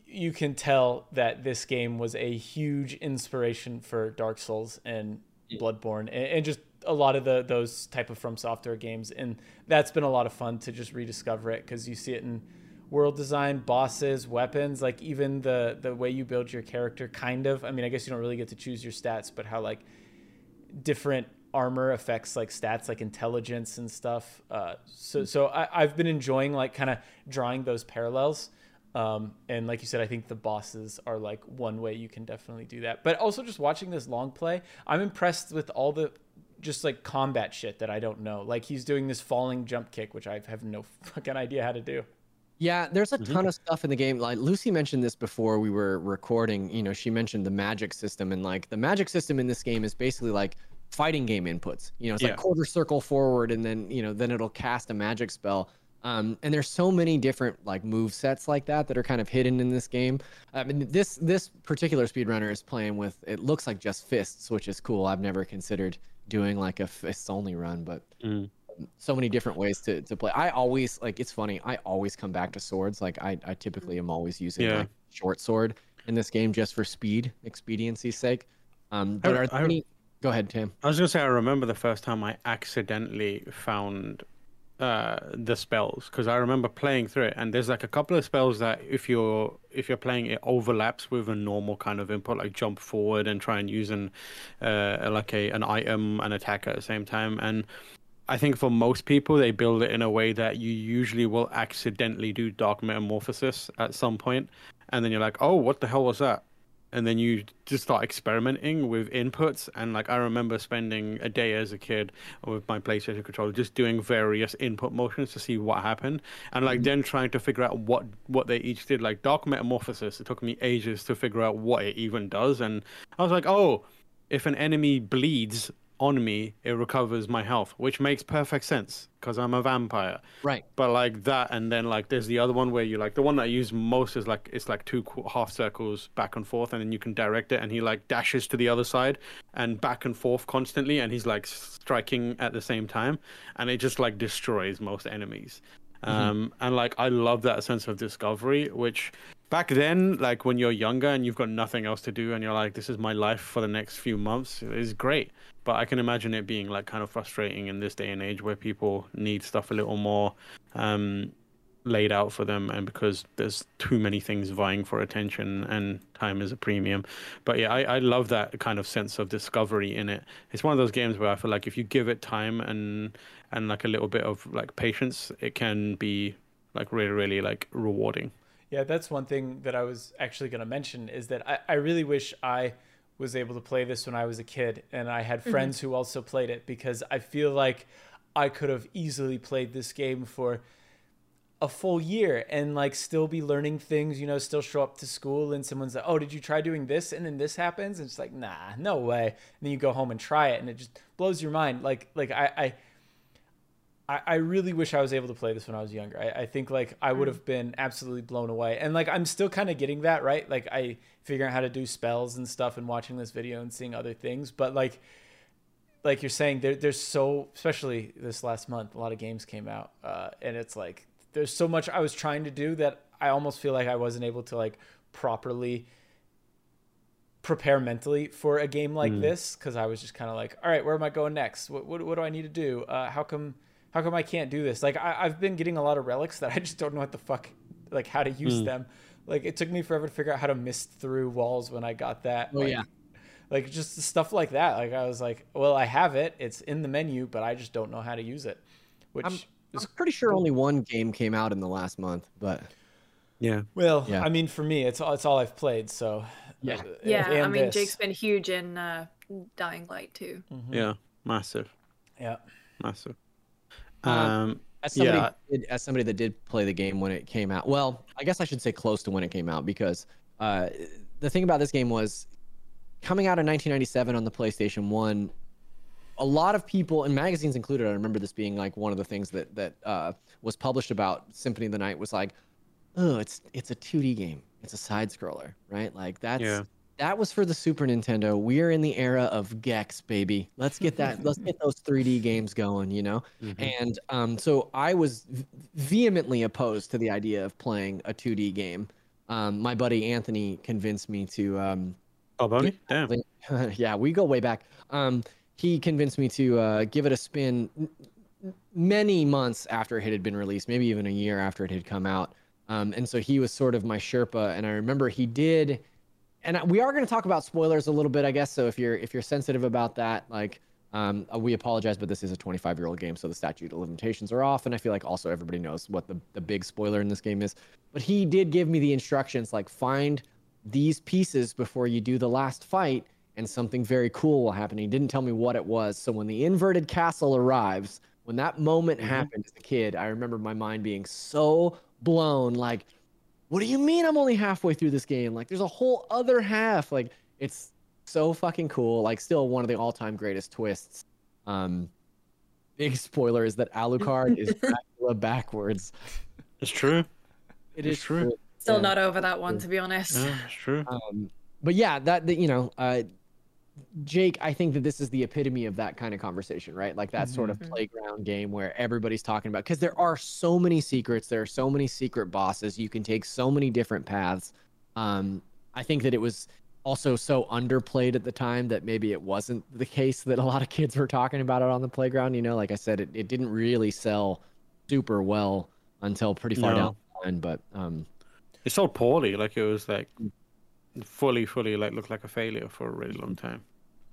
you can tell that this game was a huge inspiration for Dark Souls and Bloodborne, and, and just a lot of the those type of From Software games, and that's been a lot of fun to just rediscover it because you see it in world design, bosses, weapons, like even the the way you build your character. Kind of, I mean, I guess you don't really get to choose your stats, but how like different armor affects like stats like intelligence and stuff. Uh, so so I, i've been enjoying like kind of drawing those parallels. Um, and like you said i think the bosses are like one way you can definitely do that. But also just watching this long play i'm impressed with all the just like combat shit that i don't know. Like he's doing this falling jump kick which i have no <laughs> fucking idea how to do Yeah, there's a ton of stuff in the game. Like Lucy mentioned this before we were recording. You know, she mentioned the magic system, and like the magic system in this game is basically like fighting game inputs. You know, it's Yeah. like quarter circle forward, and then you know, then it'll cast a magic spell. Um, and there's so many different like move sets like that that are kind of hidden in this game. I mean, this this particular speedrunner is playing with it looks like just fists, which is cool. I've never considered doing like a fists only run, but Mm. So many different ways to, to play. I always like it's funny. I always come back to swords. Like I, I typically am always using Yeah. like short sword in this game just for speed, expediency's sake. Um, but I- are I- any? Go ahead, Tim. I was gonna say I remember the first time I accidentally found uh, the spells because I remember playing through it, and there's like a couple of spells that if you're if you're playing it overlaps with a normal kind of input, like jump forward and try and use an uh, like a an item and attack at the same time, and I think for most people they build it in a way that you usually will accidentally do dark metamorphosis at some point, and then you're like, oh, what the hell was that? and then you just start experimenting with inputs and like i remember spending a day as a kid with my playstation controller just doing various input motions to see what happened and like mm-hmm. then trying to figure out what what they each did like dark metamorphosis it took me ages to figure out what it even does and i was like oh if an enemy bleeds on me it recovers my health which makes perfect sense because i'm a vampire. Right. but like that and then like there's the other one where you like the one that i use most is like it's like two half circles back and forth and then you can direct it and he like dashes to the other side and back and forth constantly and he's like striking at the same time and it just like destroys most enemies. Um and like i love that sense of discovery which back then like when you're younger and you've got nothing else to do and you're like this is my life for the next few months is great. But i can imagine it being like kind of frustrating in this day and age where people need stuff a little more um laid out for them and because there's too many things vying for attention and time is a premium. But yeah I, I love that kind of sense of discovery in it. It's one of those games where i feel like if you give it time and and like a little bit of like patience it can be like really really like rewarding Yeah, that's one thing that I was actually going to mention is that I, I really wish I was able to play this when I was a kid, and I had mm-hmm. friends who also played it because I feel like I could have easily played this game for a full year and like still be learning things, you know, still show up to school and someone's like, "Oh, did you try doing this?" and then this happens, and it's like, "Nah, no way." And then you go home and try it, and it just blows your mind. Like, like I, I I, I really wish I was able to play this when I was younger. I, I think like I would have been absolutely blown away. And like I'm still kind of getting that, right? Like I figuring out how to do spells and stuff and watching this video and seeing other things. But like like you're saying, there there's so especially this last month, a lot of games came out. Uh, and it's like there's so much I was trying to do that I almost feel like I wasn't able to like properly prepare mentally for a game like this because I was just kind of like, all right, where am I going next? What, what, what do I need to do? Uh, how come how come I can't do this? Like I, I've been getting a lot of relics that I just don't know what the fuck like how to use them. Like it took me forever to figure out how to mist through walls when I got that. Oh, like, yeah. like just stuff like that. Like I was like, well, I have it. It's in the menu, but I just don't know how to use it. Which I'm, is I'm pretty sure only one game came out in the last month, but Yeah. well, Yeah. I mean, for me, it's all it's all I've played. So Yeah. uh, Yeah, I and mean, this. Jake's been huge in uh, Dying Light too. Yeah. Massive. yeah. Massive. Um, Um, as somebody yeah. did, as somebody that did play the game when it came out, well, I guess I should say close to when it came out because uh, the thing about this game was coming out in 1997 on the PlayStation One. A lot of people, and magazines included, I remember this being like one of the things that that uh, was published about Symphony of the Night was like, oh, it's it's a 2D game, it's a side scroller, right? Like that's Yeah. That was for the Super Nintendo. We're in the era of Gex, baby. Let's get that. let's get those 3D games going, you know. And um, so I was v- vehemently opposed to the idea of playing a 2D game. Um, my buddy Anthony convinced me to. Um, Oh, Boney? Damn. <laughs> yeah, we go way back. Um, he convinced me to uh, give it a spin many months after it had been released, maybe even a year after it had come out. Um, and so he was sort of my Sherpa, and I remember he did. And we are going to talk about spoilers a little bit, I guess. So if you're if you're sensitive about that, like, um, uh, we apologize, but this is a 25 year old game, so the statute of limitations are off. And I feel like also everybody knows what the the big spoiler in this game is. But he did give me the instructions, like find these pieces before you do the last fight and something very cool will happen. He didn't tell me what it was. So when the inverted castle arrives, when that moment happened as a kid, I remember my mind being so blown like what do you mean I'm only halfway through this game? Like there's a whole other half. Like it's so fucking cool. Like still one of the all-time greatest twists. Um big spoiler is that Alucard is <laughs> Dracula backwards. It's true. It It's is true. cool. Still Yeah. not over that one, to be honest. Yeah, it's true. Um, but yeah, that, that you know, uh, Jake, I think that this is the epitome of that kind of conversation, right? Like that sort of playground game where everybody's talking about because there are so many secrets, there are so many secret bosses, you can take so many different paths. Um, I think that it was also so underplayed at the time that maybe it wasn't the case that a lot of kids were talking about it on the playground. You know, like I said, it, it didn't really sell super well until pretty far No. down the line. But um, It sold poorly. Like it was like fully, fully like looked like a failure for a really long time.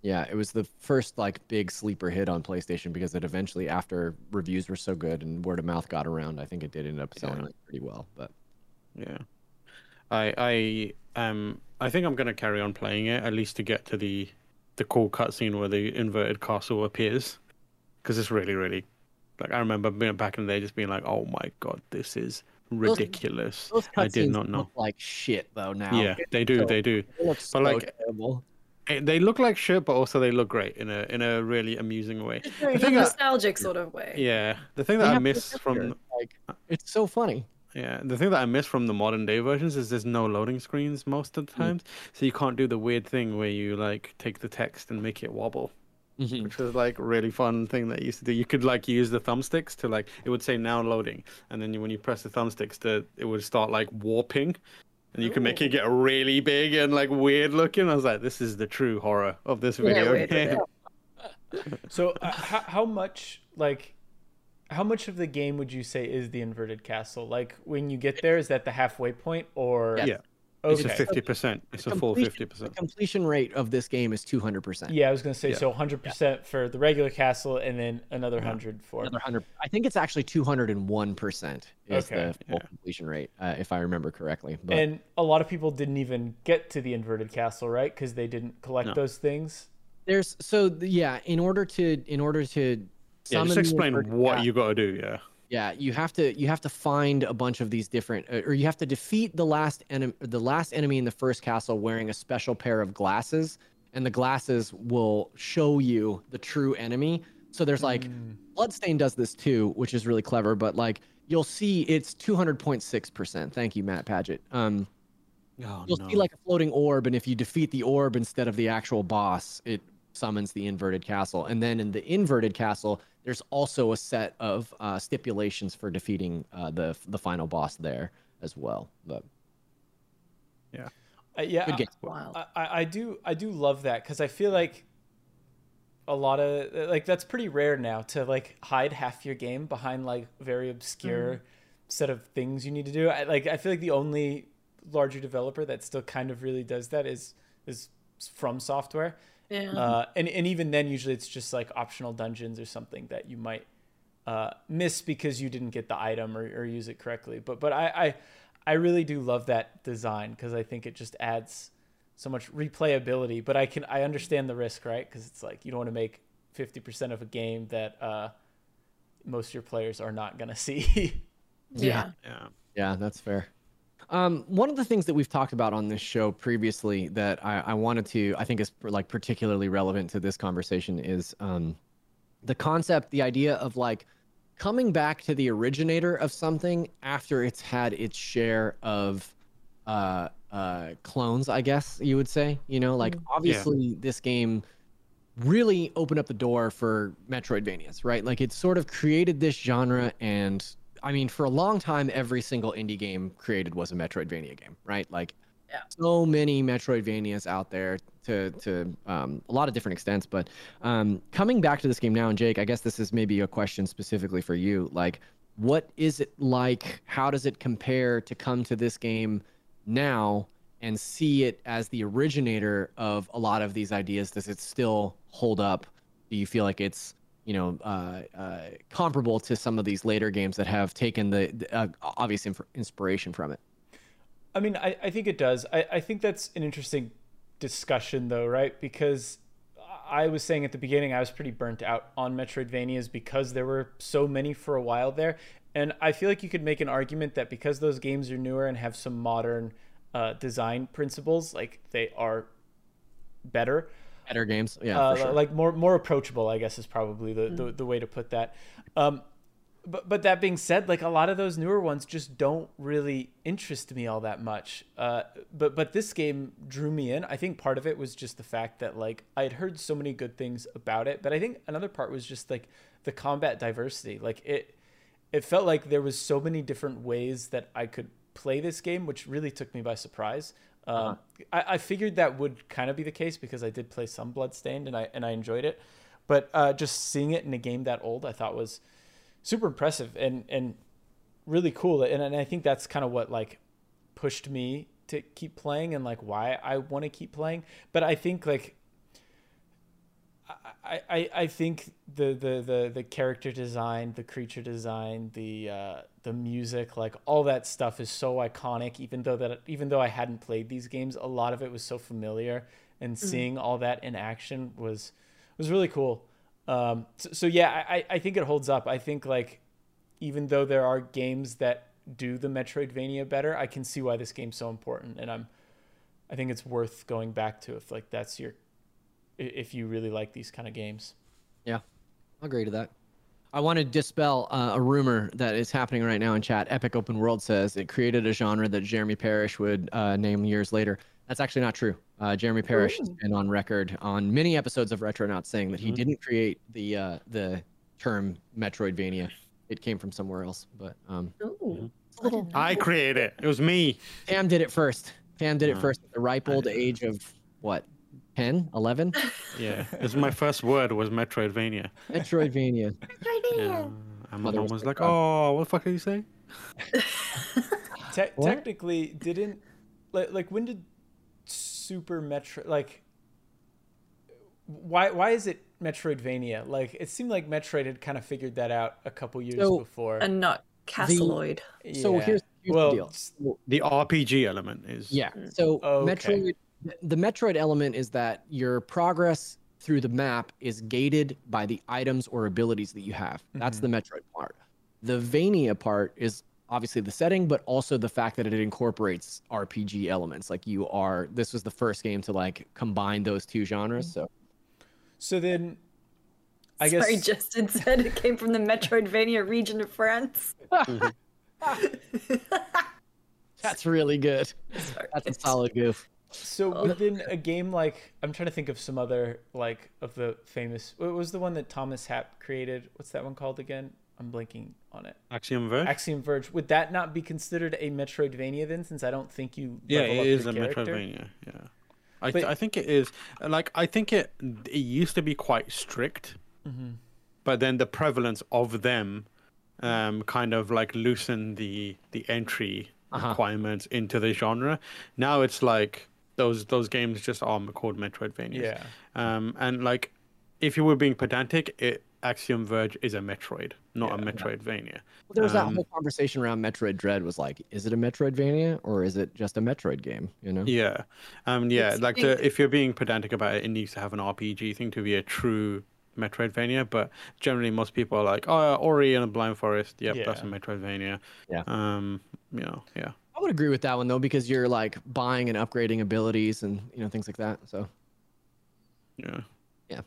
Yeah, it was the first like big sleeper hit on PlayStation because it eventually, after reviews were so good and word of mouth got around, I think it did end up selling Yeah. like, pretty well. But Yeah. I I um I think I'm gonna carry on playing it at least to get to the the cool cutscene where the inverted castle appears, because it's really really like I remember being back in the day just being like, oh my god, this is ridiculous. those I did not know. look like shit though. Now, Yeah, they do, So- they do. They look so like- terrible. Eh, They look like shit, but also they look great in a in a really amusing way. In a thing that- nostalgic sort of way. Yeah, the thing They that I miss from like it's so funny. Yeah, the thing that I miss from the modern day versions is there's no loading screens most of the times, so you can't do the weird thing where you like take the text and make it wobble, which was like a really fun thing that you used to do. You could like use the thumbsticks to like it would say now loading, and then you, when you press the thumbsticks, to it would start like warping, and you could make it get really big and like weird looking. I was like, this is the true horror of this video wait, game. <laughs> So uh, how, how much like how much of the game would you say is the inverted castle? Like when you get there, is that the halfway point or Yes. Yeah. It's a fifty percent. It's a full fifty percent. completion rate of this game is 200%. Yeah, I was gonna say Yeah. so 100% for the regular castle, and then another 100 for. Another 100. I think it's actually 201% is Okay. the full Yeah. completion rate, uh, if I remember correctly. But And a lot of people didn't even get to the inverted castle, right? Because they didn't collect No. those things. there's so yeah, in order to in order to Yeah, summon just the explain inverted what ca- you got to do. Yeah. Yeah, you have to you have to find a bunch of these different, uh, or you have to defeat the last enemy, the last enemy in the first castle wearing a special pair of glasses, and the glasses will show you the true enemy. So there's like, Bloodstain does this too, which is really clever. But like, you'll see it's 200.6 percent. Thank you, Matt Paget. Um, Oh, you'll see like a floating orb, and if you defeat the orb instead of the actual boss, it summons the inverted castle. And then in the inverted castle, there's also a set of uh, stipulations for defeating uh, the the final boss there as well. But Uh, yeah, good game. Wild. I, I, I do I do love that because I feel like a lot of like that's pretty rare now to like hide half your game behind like very obscure set of things you need to do. I, like I feel like the only larger developer that still kind of really does that is is from software. Yeah. Uh, and and even then, usually it's just like optional dungeons or something that you might uh, miss because you didn't get the item or, or use it correctly. But but I I, I really do love that design because I think it just adds so much replayability. But I can I understand the risk, right? Because it's like you don't want to make fifty percent of a game that uh, most of your players are not gonna <laughs> see. yeah. Yeah. Yeah, that's fair. Um, one of the things that we've talked about on this show previously that I, I wanted to, I think is like particularly relevant to this conversation is um, the concept, the idea of like coming back to the originator of something after it's had its share of uh, uh, clones, I guess you would say. You know, like obviously this game really opened up the door for Metroidvanias, right? Like it sort of created this genre and I mean for a long time every single indie game created was a Metroidvania game, right? Like Yeah. so many Metroidvanias out there to to um, a lot of different extents, but um, coming back to this game now and Jake, I guess this is maybe a question specifically for you. Like what is it like? How does it compare to come to this game now and see it as the originator of a lot of these ideas? Does it still hold up? Do you feel like it's you know uh, uh, comparable to some of these later games that have taken the, the uh, obvious inf- inspiration from it? I mean, I, I think it does. I, I think that's an interesting discussion, though, right? Because I was saying at the beginning, I was pretty burnt out on Metroidvanias because there were so many for a while there. And I feel like you could make an argument that because those games are newer and have some modern uh, design principles, like they are better. Better games, yeah, uh, for sure. like more more approachable, I guess is probably the, the, the way to put that. Um, but but that being said, like a lot of those newer ones just don't really interest me all that much. Uh, but but this game drew me in. I think part of it was just the fact that like I had heard so many good things about it, but I think another part was just like the combat diversity. Like it it felt like there was so many different ways that I could play this game, which really took me by surprise. Um, I, I figured that would kind of be the case because I did play some Bloodstained and I and I enjoyed it, but uh, just seeing it in a game that old, I thought was super impressive and and really cool. And, and I think that's kind of what like pushed me to keep playing and like why I want to keep playing. But I think like I, I, I think the, the, the, the character design, the creature design, the uh, the music, like all that stuff is so iconic. Even though that even though I hadn't played these games, a lot of it was so familiar, and seeing all that in action was was really cool. Um, so, so yeah, I, I think it holds up. I think like even though there are games that do the Metroidvania better, I can see why this game's so important, and I'm I think it's worth going back to if like that's your if you really like these kind of games. Yeah, I'll agree to that. I want to dispel uh, a rumor that is happening right now in chat. Epic Open World says it created a genre that Jeremy Parrish would uh, name years later. That's actually not true. Uh, Jeremy Parrish has been on record on many episodes of Retronauts saying that he didn't create the uh, the term Metroidvania. It came from somewhere else. But um, I created it. It was me. Pam did it first. Pam did it first at the ripe old age of what, 10, 11? Yeah. <laughs> It was my first word was Metroidvania. Metroidvania. Yeah. And my Mother mom was was like, like, "Oh, what the fuck did you say?" <laughs> Te- What? technically, didn't like, like when did Super Metro like why why is it Metroidvania? Like it seemed like Metroid had kind of figured that out a couple years So- before. And not Castleoid. So Yeah. here's, here's well, the deal. The RPG element is Yeah. Mm. So oh, Okay. Metroid, the Metroid element is that your progress through the map is gated by the items or abilities that you have. That's Mm-hmm. the Metroid part. The Vania part is obviously the setting, but also the fact that it incorporates RPG elements. Like you are, this was the first game to like combine those two genres. Mm. So So then, I Sorry, guess Justin said it came from the Metroidvania region of France. <laughs> that's really good. Sorry. That's a solid goof. So within a game like I'm trying to think of some other like of the famous. What was the one that Thomas Happ created? What's that one called again? I'm blanking on it. Axiom Verge. Axiom Verge. Would that not be considered a Metroidvania then? Since I don't think you. yeah, level it up is your a character? Metroidvania. Yeah, I But- I think it is. Like I think it it used to be quite strict, Mm-hmm. but then the prevalence of them um kind of like loosened the the entry Uh-huh. requirements into the genre. Now it's like those those games just are called Metroidvania. Yeah. Um, and like, if you were being pedantic, it Axiom Verge is a Metroid, not a Yeah. Metroidvania. Well, there was that Um, whole conversation around Metroid Dread was like, is it a Metroidvania or is it just a Metroid game? You know? Yeah, um, yeah. It's like big- the if you're being pedantic about it, it needs to have an RPG thing to be a true Metroidvania. But generally, most people are like, oh, Ori and the Blind Forest. Yep, that's a Metroidvania. Yeah. Um, you know, yeah. I would agree with that one though, because you're like buying and upgrading abilities and you know things like that. So Yeah. Yeah.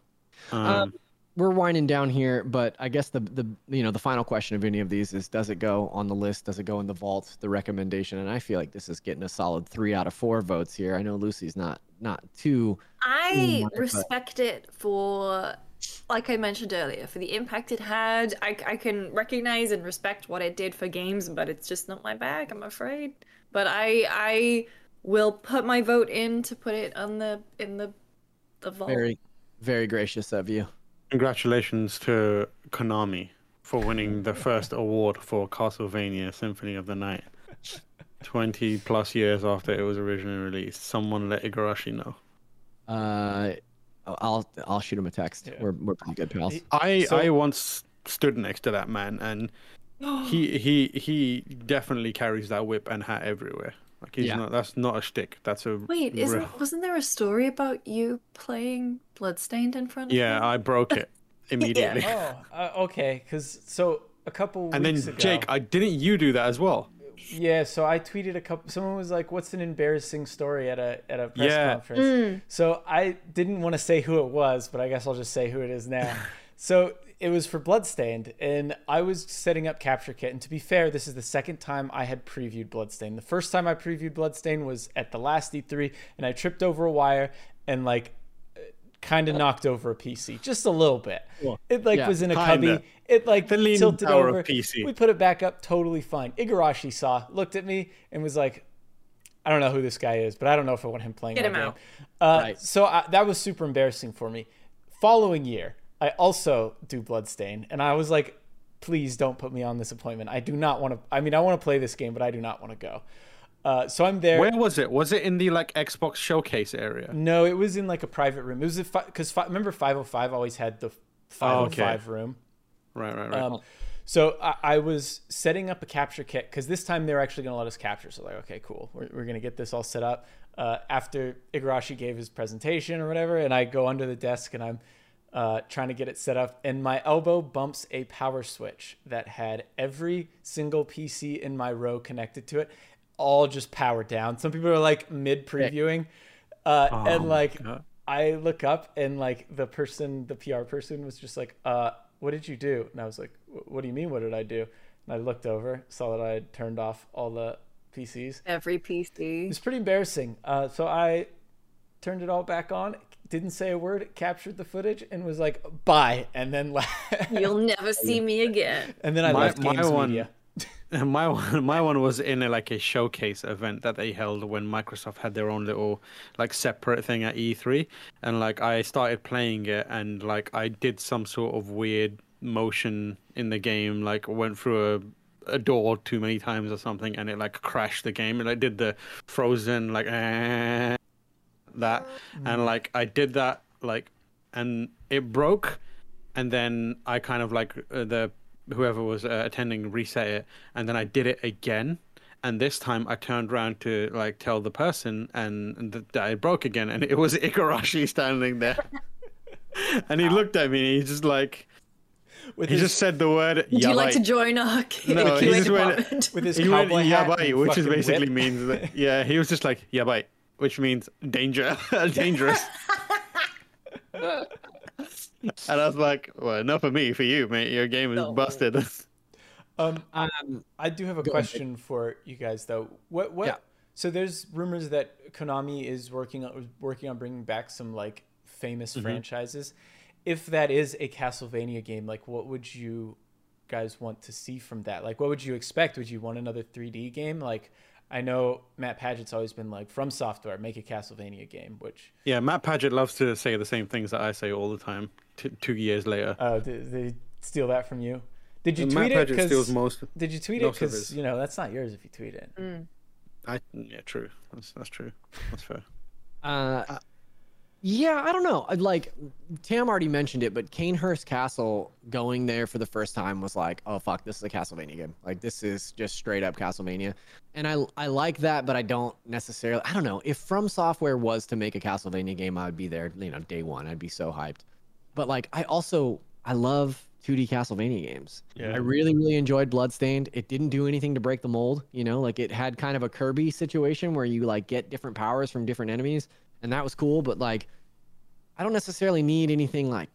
Um, Um, we're winding down here, but I guess the the you know the final question of any of these is does it go on the list? Does it go in the vault? The recommendation, and I feel like this is getting a solid three out of four votes here. I know Lucy's not not too. I my, but- respect it for, like I mentioned earlier, for the impact it had. I, I can recognize and respect what it did for games, but it's just not my bag, I'm afraid. But I I will put my vote in to put it on the in the the vault. Very, very gracious of you. congratulations to Konami for winning the first award for Castlevania Symphony of the Night. Twenty plus years after it was originally released, someone let Igarashi know. Uh, I'll I'll shoot him a text. Yeah. We're we're pretty good pals. I So- I once stood next to that man, and <gasps> he he he definitely carries that whip and hat everywhere. Like he's Yeah. not. That's not a shtick. That's a Wait, isn't wasn't there a story about you playing Bloodstained in front of Yeah, him? I broke it <laughs> immediately. Oh, uh, okay. Because so a couple And then ago, Jake, I didn't you do that as well? Yeah. So I tweeted a couple. Someone was like, "What's an embarrassing story at a at a press Yeah. conference?" Hmm. So I didn't want to say who it was, but I guess I'll just say who it is now. <laughs> so it was for Bloodstained, and I was setting up Capture Kit. And to be fair, this is the second time I had previewed Bloodstained. The first time I previewed Bloodstained was at the last E3, and I tripped over a wire and like kind of knocked over a PC just a little bit. It like Yeah, was in a kinda. cubby. It like The leaning tilted tower of over. PC. We put it back up, totally fine. Igarashi saw, looked at me, and was like, "I don't know who this guy is, but I don't know if I want him playing Get him game." out. Uh, Right. So I, that was super embarrassing for me. Following year, I also do Bloodstain, and I was like, "Please don't put me on this appointment. I do not want to. I mean, I want to play this game, but I do not want to go." Uh, so I'm there. Where was it? Was it in the like Xbox showcase area? No, it was in like a private room. It was because fi- remember 505 always had the 505 room. Right, right, right. Um, so I, I was setting up a capture kit because this time they were actually going to let us capture. So like, okay, cool, we're, we're going to get this all set up. Uh, after Igarashi gave his presentation or whatever, and I go under the desk and I'm uh, trying to get it set up, and my elbow bumps a power switch that had every single PC in my row connected to it, all just powered down. Some people are like mid previewing, uh, and like I look up and like the person, the PR person was just like, uh, what did you do? And I was like, what do you mean? What did I do? And I looked over, saw that I had turned off all the PCs. Every PC. It's pretty embarrassing. Uh, so I turned it all back on, didn't say a word, captured the footage, and was like, bye. And then, le- <laughs> You'll never see me again. and then I My- left my Games one- Media. <laughs> my one, my one was in a, like a showcase event that they held when Microsoft had their own little like separate thing at E3, and like I started playing it, and like I did some sort of weird motion in the game, like went through a a door too many times or something, and it like crashed the game, and I did the frozen like eh, <laughs> that, and like I did that like, and it broke, and then I kind of like uh, the whoever was uh, attending reset it, and then I did it again. And this time I turned around to like tell the person, and, and th- that it broke again, and it was <laughs> Igarashi standing there, <laughs> and he looked at me, and he's just like, With he his, just said the word. Would you like to join our <laughs> No, he QA just went- with his He went cowboy hat, yabai, and which is basically whip. means that yeah, he was just like yabai, which means danger, dangerous. <laughs> and I was like, well, enough for me, for you, mate. Your game is No. busted. <laughs> Um, Um, I do have a Go ahead. question for you guys though. What what? Yeah. So there's rumors that Konami is working on working on bringing back some like famous Mm-hmm. franchises. If that is a Castlevania game, like what would you guys want to see from that? Like what would you expect? Would you want another 3D game? Like I know Matt Paget's always been like from software, make a Castlevania game, which yeah, Matt Paget loves to say the same things that I say all the time. T- two years later, uh did they steal that from you? Did you Matt tweet it? Paget 'Cause- steals most. Did you tweet it? Because you know that's not yours if you tweet it. I yeah, true. That's that's true. That's fair. Uh, yeah, I don't know. I'd Like Tam already mentioned it, but Cainhurst Castle going there for the first time was like, oh fuck, this is a Castlevania game. Like this is just straight up Castlevania, and I I like that, but I don't necessarily. I don't know if From Software was to make a Castlevania game, I would be there. You know, day one, I'd be so hyped. But like, I also I love 2D Castlevania games. Yeah. I really really enjoyed Bloodstained. It didn't do anything to break the mold. You know, like it had kind of a Kirby situation where you like get different powers from different enemies and that was cool. But like, I don't necessarily need anything like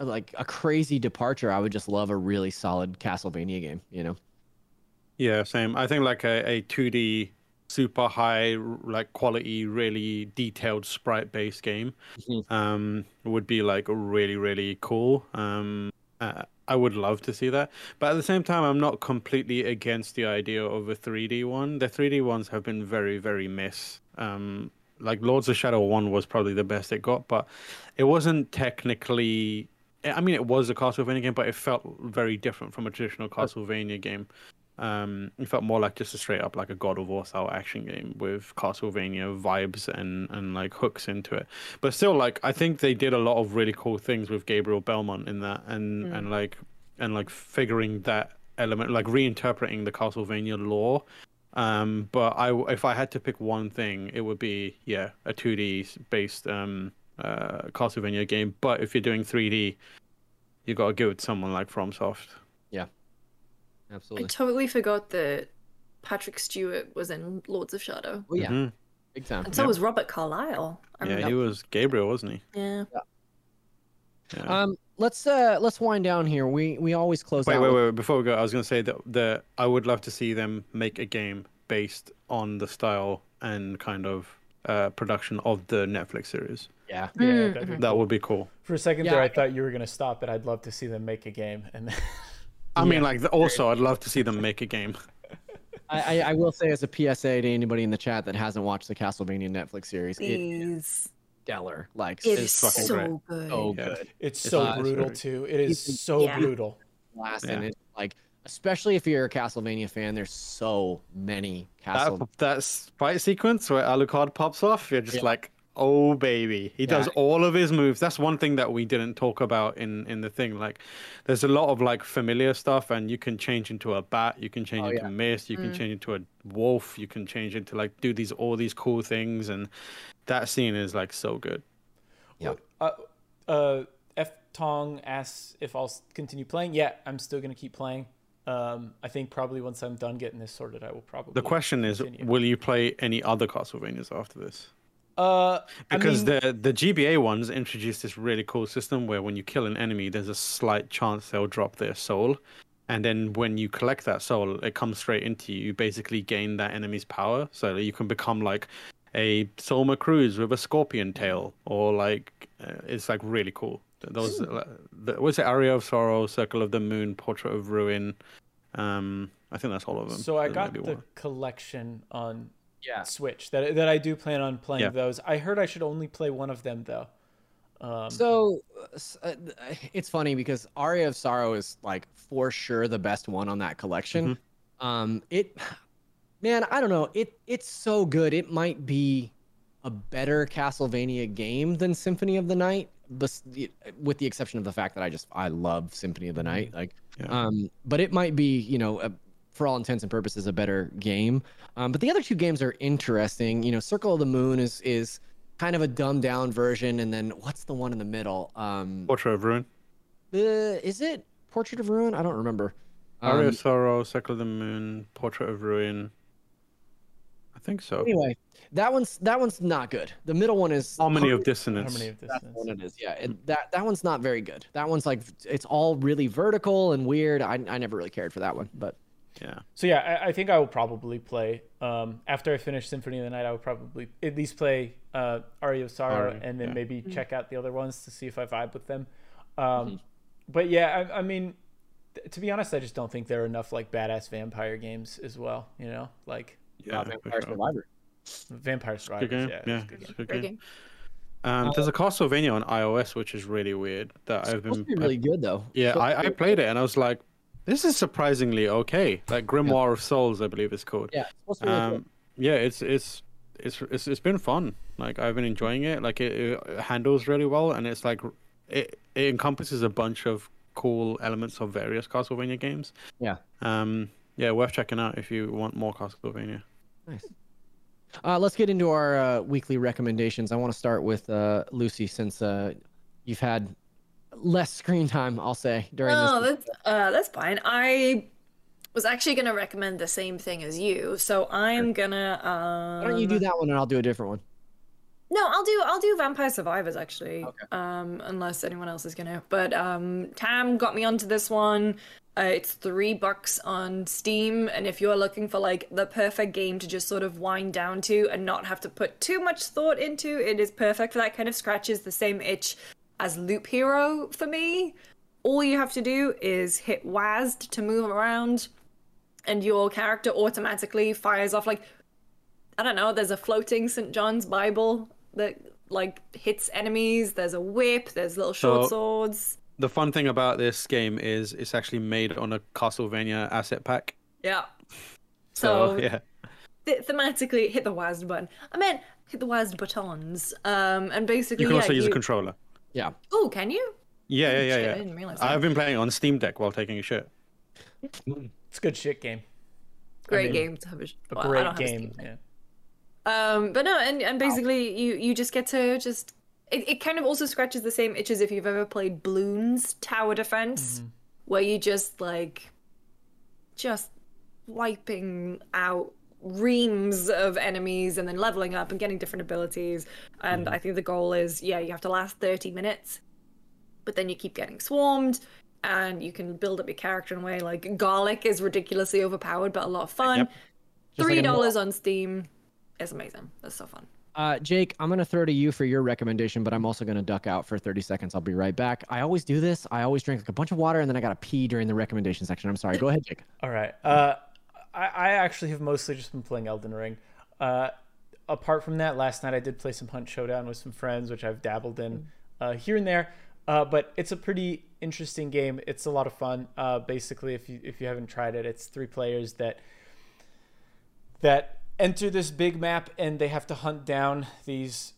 like a crazy departure. I would just love a really solid Castlevania game. You know? Yeah, same. I think like a, a 2D super high like quality really detailed sprite based game Mhm. um would be like really really cool. Um uh, I would love to see that. But at the same time I'm not completely against the idea of a 3D one. The 3D ones have been very very miss. Um like Lords of Shadow 1 was probably the best it got but it wasn't technically I mean it was a Castlevania game but it felt very different from a traditional Castlevania game um, it felt more like just a straight up like a God of War style action game with Castlevania vibes and and like hooks into it. But still, like I think they did a lot of really cool things with Gabriel Belmont in that, and and like and like figuring that element, like reinterpreting the Castlevania lore. Um, but I if I had to pick one thing, it would be yeah a 2D based um uh Castlevania game. But if you're doing 3D, you gotta give it someone like FromSoft. I totally forgot that Patrick Stewart was in Lords of Shadow. Oh yeah, Mhm. big time. And so was Robert Carlyle. I Yeah, remember- he was Gabriel, wasn't he? yeah. Yeah. Um, let's uh let's wind down here. We we always close Wait, out. wait, with- wait, wait. Before we go, I was going to say that the I would love to see them make a game based on the style and kind of uh, production of the Netflix series. Yeah. Yeah, Mm, that'd be That cool. would be cool. For a second Yeah, there, I I- thought you were gonna stop, but I'd love to see them make a game. And I mean, like, also, I'd love to see them make a game. I, I I will say as a PSA to anybody in the chat that hasn't watched the Castlevania Netflix series, it is stellar. Like It It's fucking so great. good. so Yeah. good. it's It's so not- brutal it's too. It is It's- so yeah. brutal. Last Yeah. and it's like especially if you're a Castlevania fan, there's so many Castle. That, that fight sequence where Alucard pops off, you're just Yeah. like, oh, baby. He does all of his moves. That's one thing that we didn't talk about in, in the thing. Like, there's a lot of, like, familiar stuff, and you can change into a bat, you can change Oh, into yeah. mist, you can change into a wolf, you can change into, like, do these all these cool things, and that scene is, like, so good. Yeah. Uh, uh, F Tong asks if I'll continue playing. Yeah, I'm still gonna keep playing. Um, I think probably once I'm done getting this sorted, I will probably. The question is, will you play any other Castlevanias after this? Uh, Because I mean, the the GBA ones introduced this really cool system where when you kill an enemy, there's a slight chance they'll drop their soul, and then when you collect that soul, it comes straight into you. You basically gain that enemy's power, so that you can become like a Soma Cruz with a scorpion tail, or like uh, it's like really cool. Those uh, the, what's it? Aria of Sorrow, Circle of the Moon, Portrait of Ruin. Um, I think that's all of them. so I got the one. collection on yeah. Switch that that I do plan on playing Yeah. those. I heard I should only play one of them though. Um, So uh, uh, it's funny because Aria of Sorrow is like for sure the best one on that collection. Um, it, man, I don't know. It it's so good. It might be a better Castlevania game than Symphony of the Night, bes- with the exception of the fact that I just I love Symphony of the Night. Like, Yeah. um, but it might be you know. A, for all intents and purposes, a better game. Um, but the other two games are interesting. You know, Circle of the Moon is is kind of a dumbed down version, and then what's the one in the middle? Um, Portrait of Ruin. uh, is it Portrait of Ruin? I don't remember. Aria Um, of Sorrow, Circle of the Moon, Portrait of Ruin. I think so. anyway, that one's that one's not good. The middle one is Harmony of Dissonance. Harmony of That's Dissonance. what it is. Yeah, it, that that one's not very good. That one's like it's all really vertical and weird. I I never really cared for that one, but Yeah. So yeah, I, I think I will probably play um, after I finish Symphony of the Night. I will probably at least play uh, Aria of Sorrow, Aria, and then yeah. maybe check out the other ones to see if I vibe with them. Um, Mm-hmm. But yeah, I, I mean, th- to be honest, I just don't think there are enough like badass vampire games as well. You know, like Yeah. uh, Vampire sure. Survivor. Vampire Survivor. Good game. Yeah, Yeah. a good it's game. good game. game. Um, there's a Castlevania on iOS which is really weird that I've been. to be really good though. Yeah, Supposed I, I played it and I was like, this is surprisingly okay. Like Grimoire of Souls, I believe it's called. Yeah, it's supposed to be really. Um, yeah, it's it's it's it's it's been fun. Like I've been enjoying it. Like it, it handles really well, and it's like it it encompasses a bunch of cool elements of various Castlevania games. Yeah. Um. Yeah, worth checking out if you want more Castlevania. Nice. Uh, let's get into our uh, weekly recommendations. I want to start with uh, Lucy since uh, you've had less screen time, I'll say, during Oh, this. that's uh, that's fine. I was actually gonna recommend the same thing as you, so I'm gonna. Um, Why don't you do that one and I'll do a different one? No, I'll do I'll do Vampire Survivors actually. Okay. Um, unless anyone else is gonna. But um, Tam got me onto this one. Uh, it's three bucks on Steam, and if you're looking for like the perfect game to just sort of wind down to and not have to put too much thought into, it is perfect for that. Kind of scratches the same itch as Loop Hero for me. All you have to do is hit WASD to move around, and your character automatically fires off like I don't know, there's a floating St. John's Bible that like hits enemies, there's a whip, there's little short So- swords. The fun thing about this game is it's actually made on a Castlevania asset pack. Yeah. So, So, <laughs> yeah, th- thematically hit the WASD button. I meant hit the WASD buttons. Um and basically you can yeah, also use a controller. Yeah. Oh, can you? Yeah, yeah, yeah, Shit, yeah. I didn't realize that. I've been playing on Steam Deck while taking a shit. It's a good shit game. Great mean, game to have a, A well, I great don't have a Steam game. Deck. Yeah. Um, but no, and, and basically you you just get to just it, it kind of also scratches the same itches if you've ever played Bloons Tower Defense, where you just like just wiping out reams of enemies and then leveling up and getting different abilities. And I think the goal is yeah, you have to last 30 minutes, but then you keep getting swarmed. And you can build up your character in a way like garlic is ridiculously overpowered, but a lot of fun. Yep. Three in dollars on Steam. It's amazing. That's so fun. Uh, Jake, I'm gonna throw to you for your recommendation, but I'm also gonna duck out for 30 seconds. I'll be right back. I always do this. I always drink like a bunch of water and then I gotta pee during the recommendation section. I'm sorry. Go ahead, Jake. All right. Uh, I, I actually have mostly just been playing Elden Ring. Uh, apart from that, last night I did play some Hunt Showdown with some friends, which I've dabbled in uh, here and there. Uh, but it's a pretty interesting game. It's a lot of fun. Uh, basically, if you if you haven't tried it, it's three players that that enter this big map and they have to hunt down these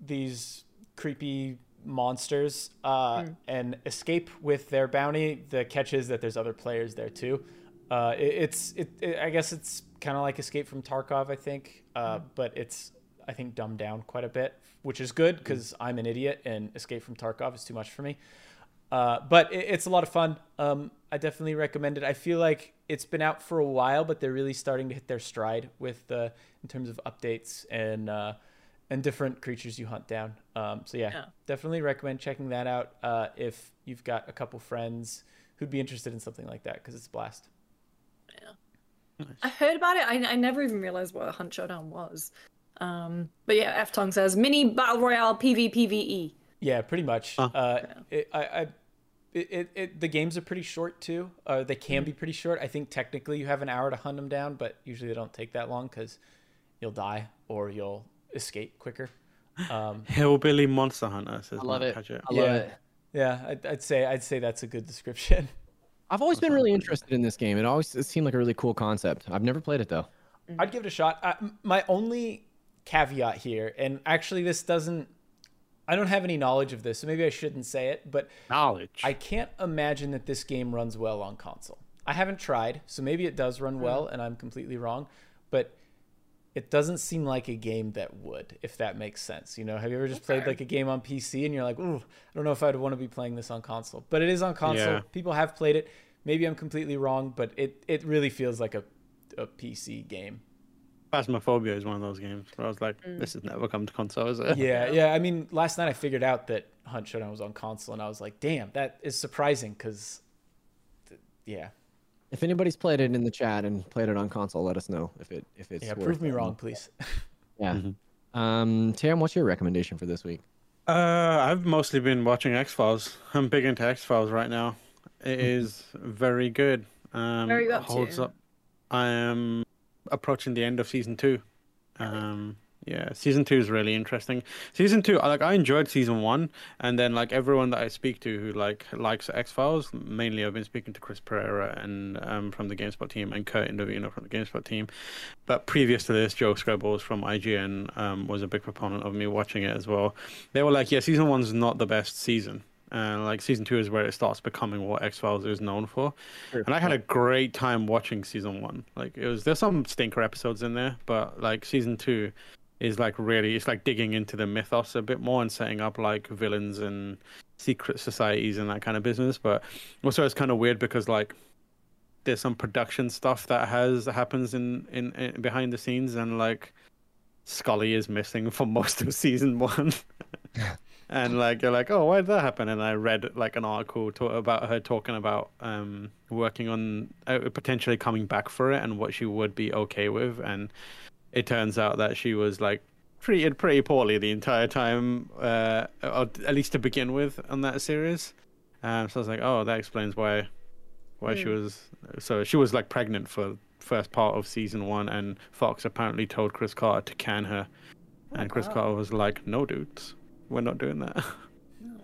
these creepy monsters uh, and escape with their bounty. The catch is that there's other players there too. Uh, it, it's it, it I guess it's kind of like Escape from Tarkov, I think, uh, but it's I think dumbed down quite a bit, which is good because I'm an idiot and Escape from Tarkov is too much for me. Uh, but it, it's a lot of fun. Um, I definitely recommend it. I feel like it's been out for a while, but they're really starting to hit their stride with uh, in terms of updates and uh, and different creatures you hunt down. Um, so yeah, Yeah. definitely recommend checking that out uh, if you've got a couple friends who'd be interested in something like that because it's a blast. I heard about it. I, I never even realized what a Hunt Showdown was. Um, but yeah, F Tong says mini battle royale PvPvE. Yeah, pretty much. Huh. Uh, it, I, I, it, it, it, the games are pretty short too. Uh, they can Mm. be pretty short. I think technically you have an hour to hunt them down, but usually they don't take that long because you'll die or you'll escape quicker. Um, <laughs> Hillbilly Monster Hunter says I love Mark it. Padgett. I love Yeah. it. yeah, I'd, I'd say I'd say that's a good description. <laughs> I've always been really interested in this game. It always it seemed like a really cool concept. I've never played it though. Mm-hmm. I'd give it a shot. I, my only caveat here, and actually, this doesn't. I don't have any knowledge of this, so maybe I shouldn't say it, but Knowledge. I can't imagine that this game runs well on console. I haven't tried, so maybe it does run hmm. well, and I'm completely wrong. But it doesn't seem like a game that would, if that makes sense. You know, have you ever just played like a game on PC and you're like, ooh, I don't know if I'd want to be playing this on console. But it is on console. Yeah. People have played it. Maybe I'm completely wrong, but it it really feels like a a PC game. Phasmophobia is one of those games where I was like, Mm. this has never come to console, is it? Yeah, yeah. I mean, last night I figured out that Hunt Showdown was on console, and I was like, damn, that is surprising because, yeah, If anybody's played it in the chat and played it on console, let us know if it if it's yeah. Prove me wrong, please. <laughs> Yeah. Mm-hmm. Um, Tam, what's your recommendation for this week? Uh, I've mostly been watching X Files. I'm big into X Files right now. It is very good. Um, Where are you up holds to? up. I am approaching the end of season two. Um, yeah, season two is really interesting. Season two, I- like I enjoyed season one, and then like everyone that I speak to who like likes X Files, mainly I've been speaking to Chris Pereira and um from the GameSpot team and Kurt Indovina from the GameSpot team. But previous to this, Joe Skrebels from IGN um, was a big proponent of me watching it as well. They were like, "Yeah, season one's not the best season." Uh, like season two is where it starts becoming what X Files is known for, and I had a great time watching season one. Like it was, there's some stinker episodes in there, but like season two is like really, it's like digging into the mythos a bit more and setting up like villains and secret societies and that kind of business. But also, it's kind of weird because like there's some production stuff that has that happens in, in in behind the scenes and like Scully is missing <laughs> for most of season one. <laughs> and like you're like, oh, why did that happen? And I read like an article to, about her talking about um working on uh, potentially coming back for it and what she would be okay with. And it turns out that she was like treated pretty poorly the entire time, uh, or at least to begin with on that series. Um, so I was like, oh, that explains why why she was so she was like pregnant for first part of season one and fox apparently told chris carter to can her. And chris carter was like no dudes we're not doing that. <laughs>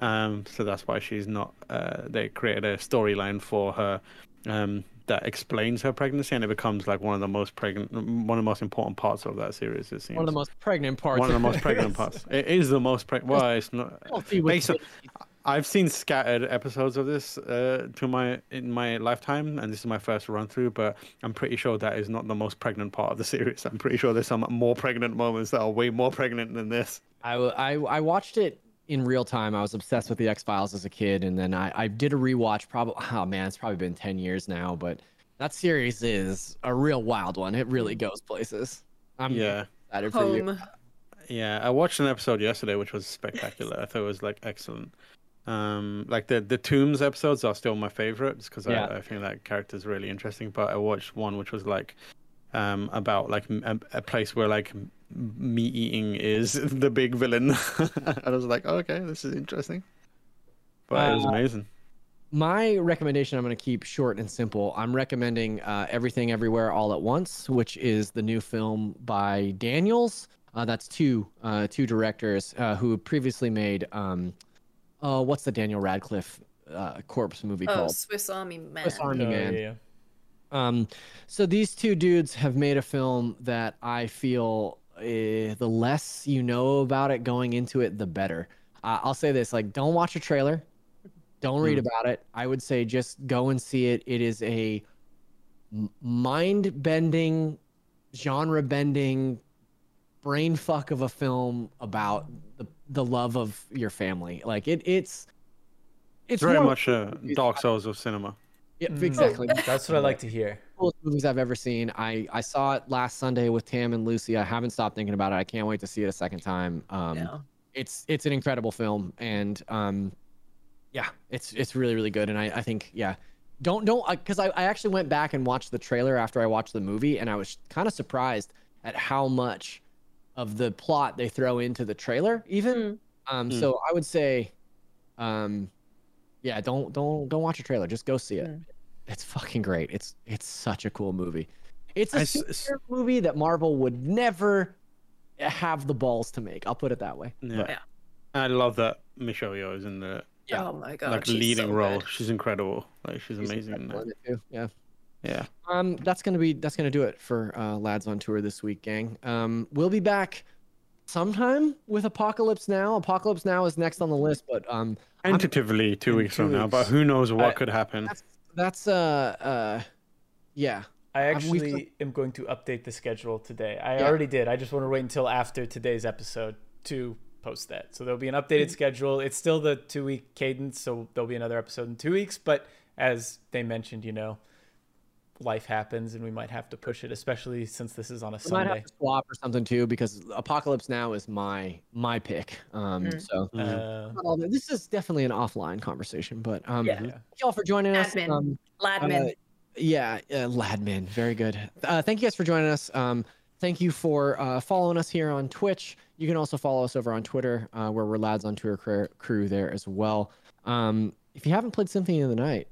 Um so that's why she's not uh they created a storyline for her. Um that explains her pregnancy and it becomes like one of the most pregnant one of the most important parts of that series it seems One of the most pregnant parts. one of the most <laughs> pregnant parts it is the most pregnant well it's not Healthy with Based on- I've seen scattered episodes of this uh, to my in my lifetime, and this is my first run through. But I'm pretty sure that is not the most pregnant part of the series. I'm pretty sure there's some more pregnant moments that are way more pregnant than this. I I, I watched it in real time. I was obsessed with the X Files as a kid, and then I, I did a rewatch. Probably oh man, it's probably been ten years now, but that series is a real wild one. It really goes places. I'm Yeah, excited for you. Yeah. I watched an episode yesterday, which was spectacular. I thought it was like excellent. Um, like the the Tooms episodes are still my favorites because Yeah. I, I think that character's really interesting. But I watched one which was like um about like a place where like m- meat eating is <laughs> the big villain. and <laughs> I was like, okay, this is interesting. But it was Uh, amazing. My recommendation I'm going to keep short and simple. I'm recommending uh, Everything Everywhere All at Once, which is the new film by Daniels. Uh, that's two uh, two directors uh, who previously made um, uh, what's the Daniel Radcliffe uh, corpse movie Oh, called? Swiss Army Man. Swiss Army Oh, yeah, Man. yeah. Um, so these two dudes have made a film that I feel uh, the less you know about it going into it, the better. Uh, I'll say this: like, don't watch a trailer, don't read about it. I would say just go and see it. It is a mind-bending, genre-bending, brain fuck of a film about the the love of your family. Like it, it's It's it's very one much a Dark Souls of cinema. yeah, Mm. exactly. That's what I like to hear. Coolest movies I've ever seen. I I saw it last Sunday with Tam and Lucy. I haven't stopped thinking about it. I can't wait to see it a second time. Um, Yeah. it's it's an incredible film, and um, yeah, it's it's really really good. And I I think yeah, don't don't because I I actually went back and watched the trailer after I watched the movie, and I was kind of surprised at how much of the plot they throw into the trailer even. Um, Mm. so I would say, um, yeah, don't don't don't watch a trailer. Just go see it. Mm. It's fucking great. It's it's such a cool movie. It's a I s- s- superhero movie that Marvel would never have the balls to make. I'll put it that way. Yeah. Yeah. I love that Michelle Yeoh is in the Yeah. Oh my god. like leading so role. good. She's incredible. Like she's She's amazing in that. in it too, Yeah. Yeah. Um, that's gonna be that's gonna do it for uh, lads on tour this week, gang. Um, we'll be back sometime with Apocalypse Now. Apocalypse Now is next on the list, but um, I'm- Tentatively two weeks two from now, but who knows what I- could happen. That's uh uh, yeah. I we've actually am going to update the schedule today. I Yeah. already did. I just want to wait until after today's episode to post that. So there'll be an updated schedule. It's still the two week cadence, so there'll be another episode in two weeks. But as they mentioned, you know, life happens and we might have to push it, especially since this is on a We might Sunday. have to swap or something too because Apocalypse Now is my my pick. Um, Mm. so Uh, not this is definitely an offline conversation, but um, Yeah. thank y'all for joining us. Admin. Um, Ladman. Uh, yeah, uh, Ladmin, very good. Uh, thank you guys for joining us. Um, thank you for uh, following us here on Twitch. You can also follow us over on Twitter, uh, where we're Lads on Tour crew, crew there as well. Um, if you haven't played Symphony of the Night,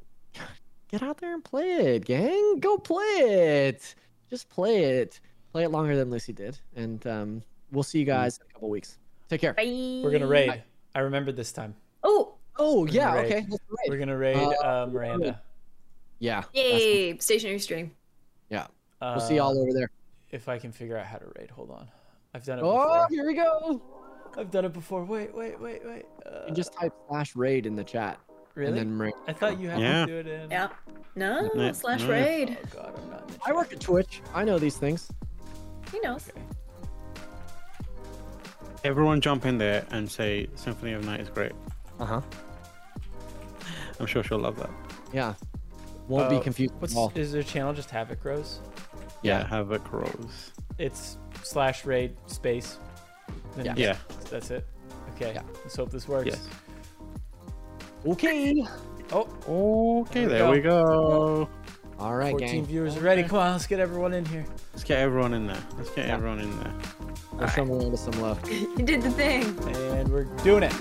get out there and play it, gang. Go play it. Just play it. Play it longer than Lucy did, and um, we'll see you guys in a couple weeks. Take care. Bye. we're gonna raid. I remembered this time. Oh, Oh yeah, raid. okay. Raid. We're gonna raid Uh, uh, Miranda. Yeah. that's- yay! Stationary stream. Yeah. We'll see y'all Uh, over there. If I can figure out how to raid, hold on. I've done it Oh, before. here we go. I've done it before. Wait, wait, wait, wait. Uh, You just type slash raid in the chat. Really? And then raid. I thought you had Yeah. to do it in. Yeah. No, Yeah, slash yeah. raid. Oh god, I'm not. In the I work at Twitch. I know these things. He knows. Okay. Everyone jump in there and say Symphony of Night is great. Uh huh. I'm sure she'll love that. Yeah. Won't be Uh, confused What's at all. is their channel just Havoc Rose? Yeah. Havoc Rose. It's slash raid space. Yeah. Yeah. That's it. Okay. Yeah. Let's hope this works. Yes. Okay. Oh, Okay, There we there we go. All right, 14 gang. viewers ready. Come on, let's get everyone in here. Let's get everyone in there. Let's get Yeah. everyone in there. Let's show Miranda some love. <laughs> you did the thing. And we're doing it.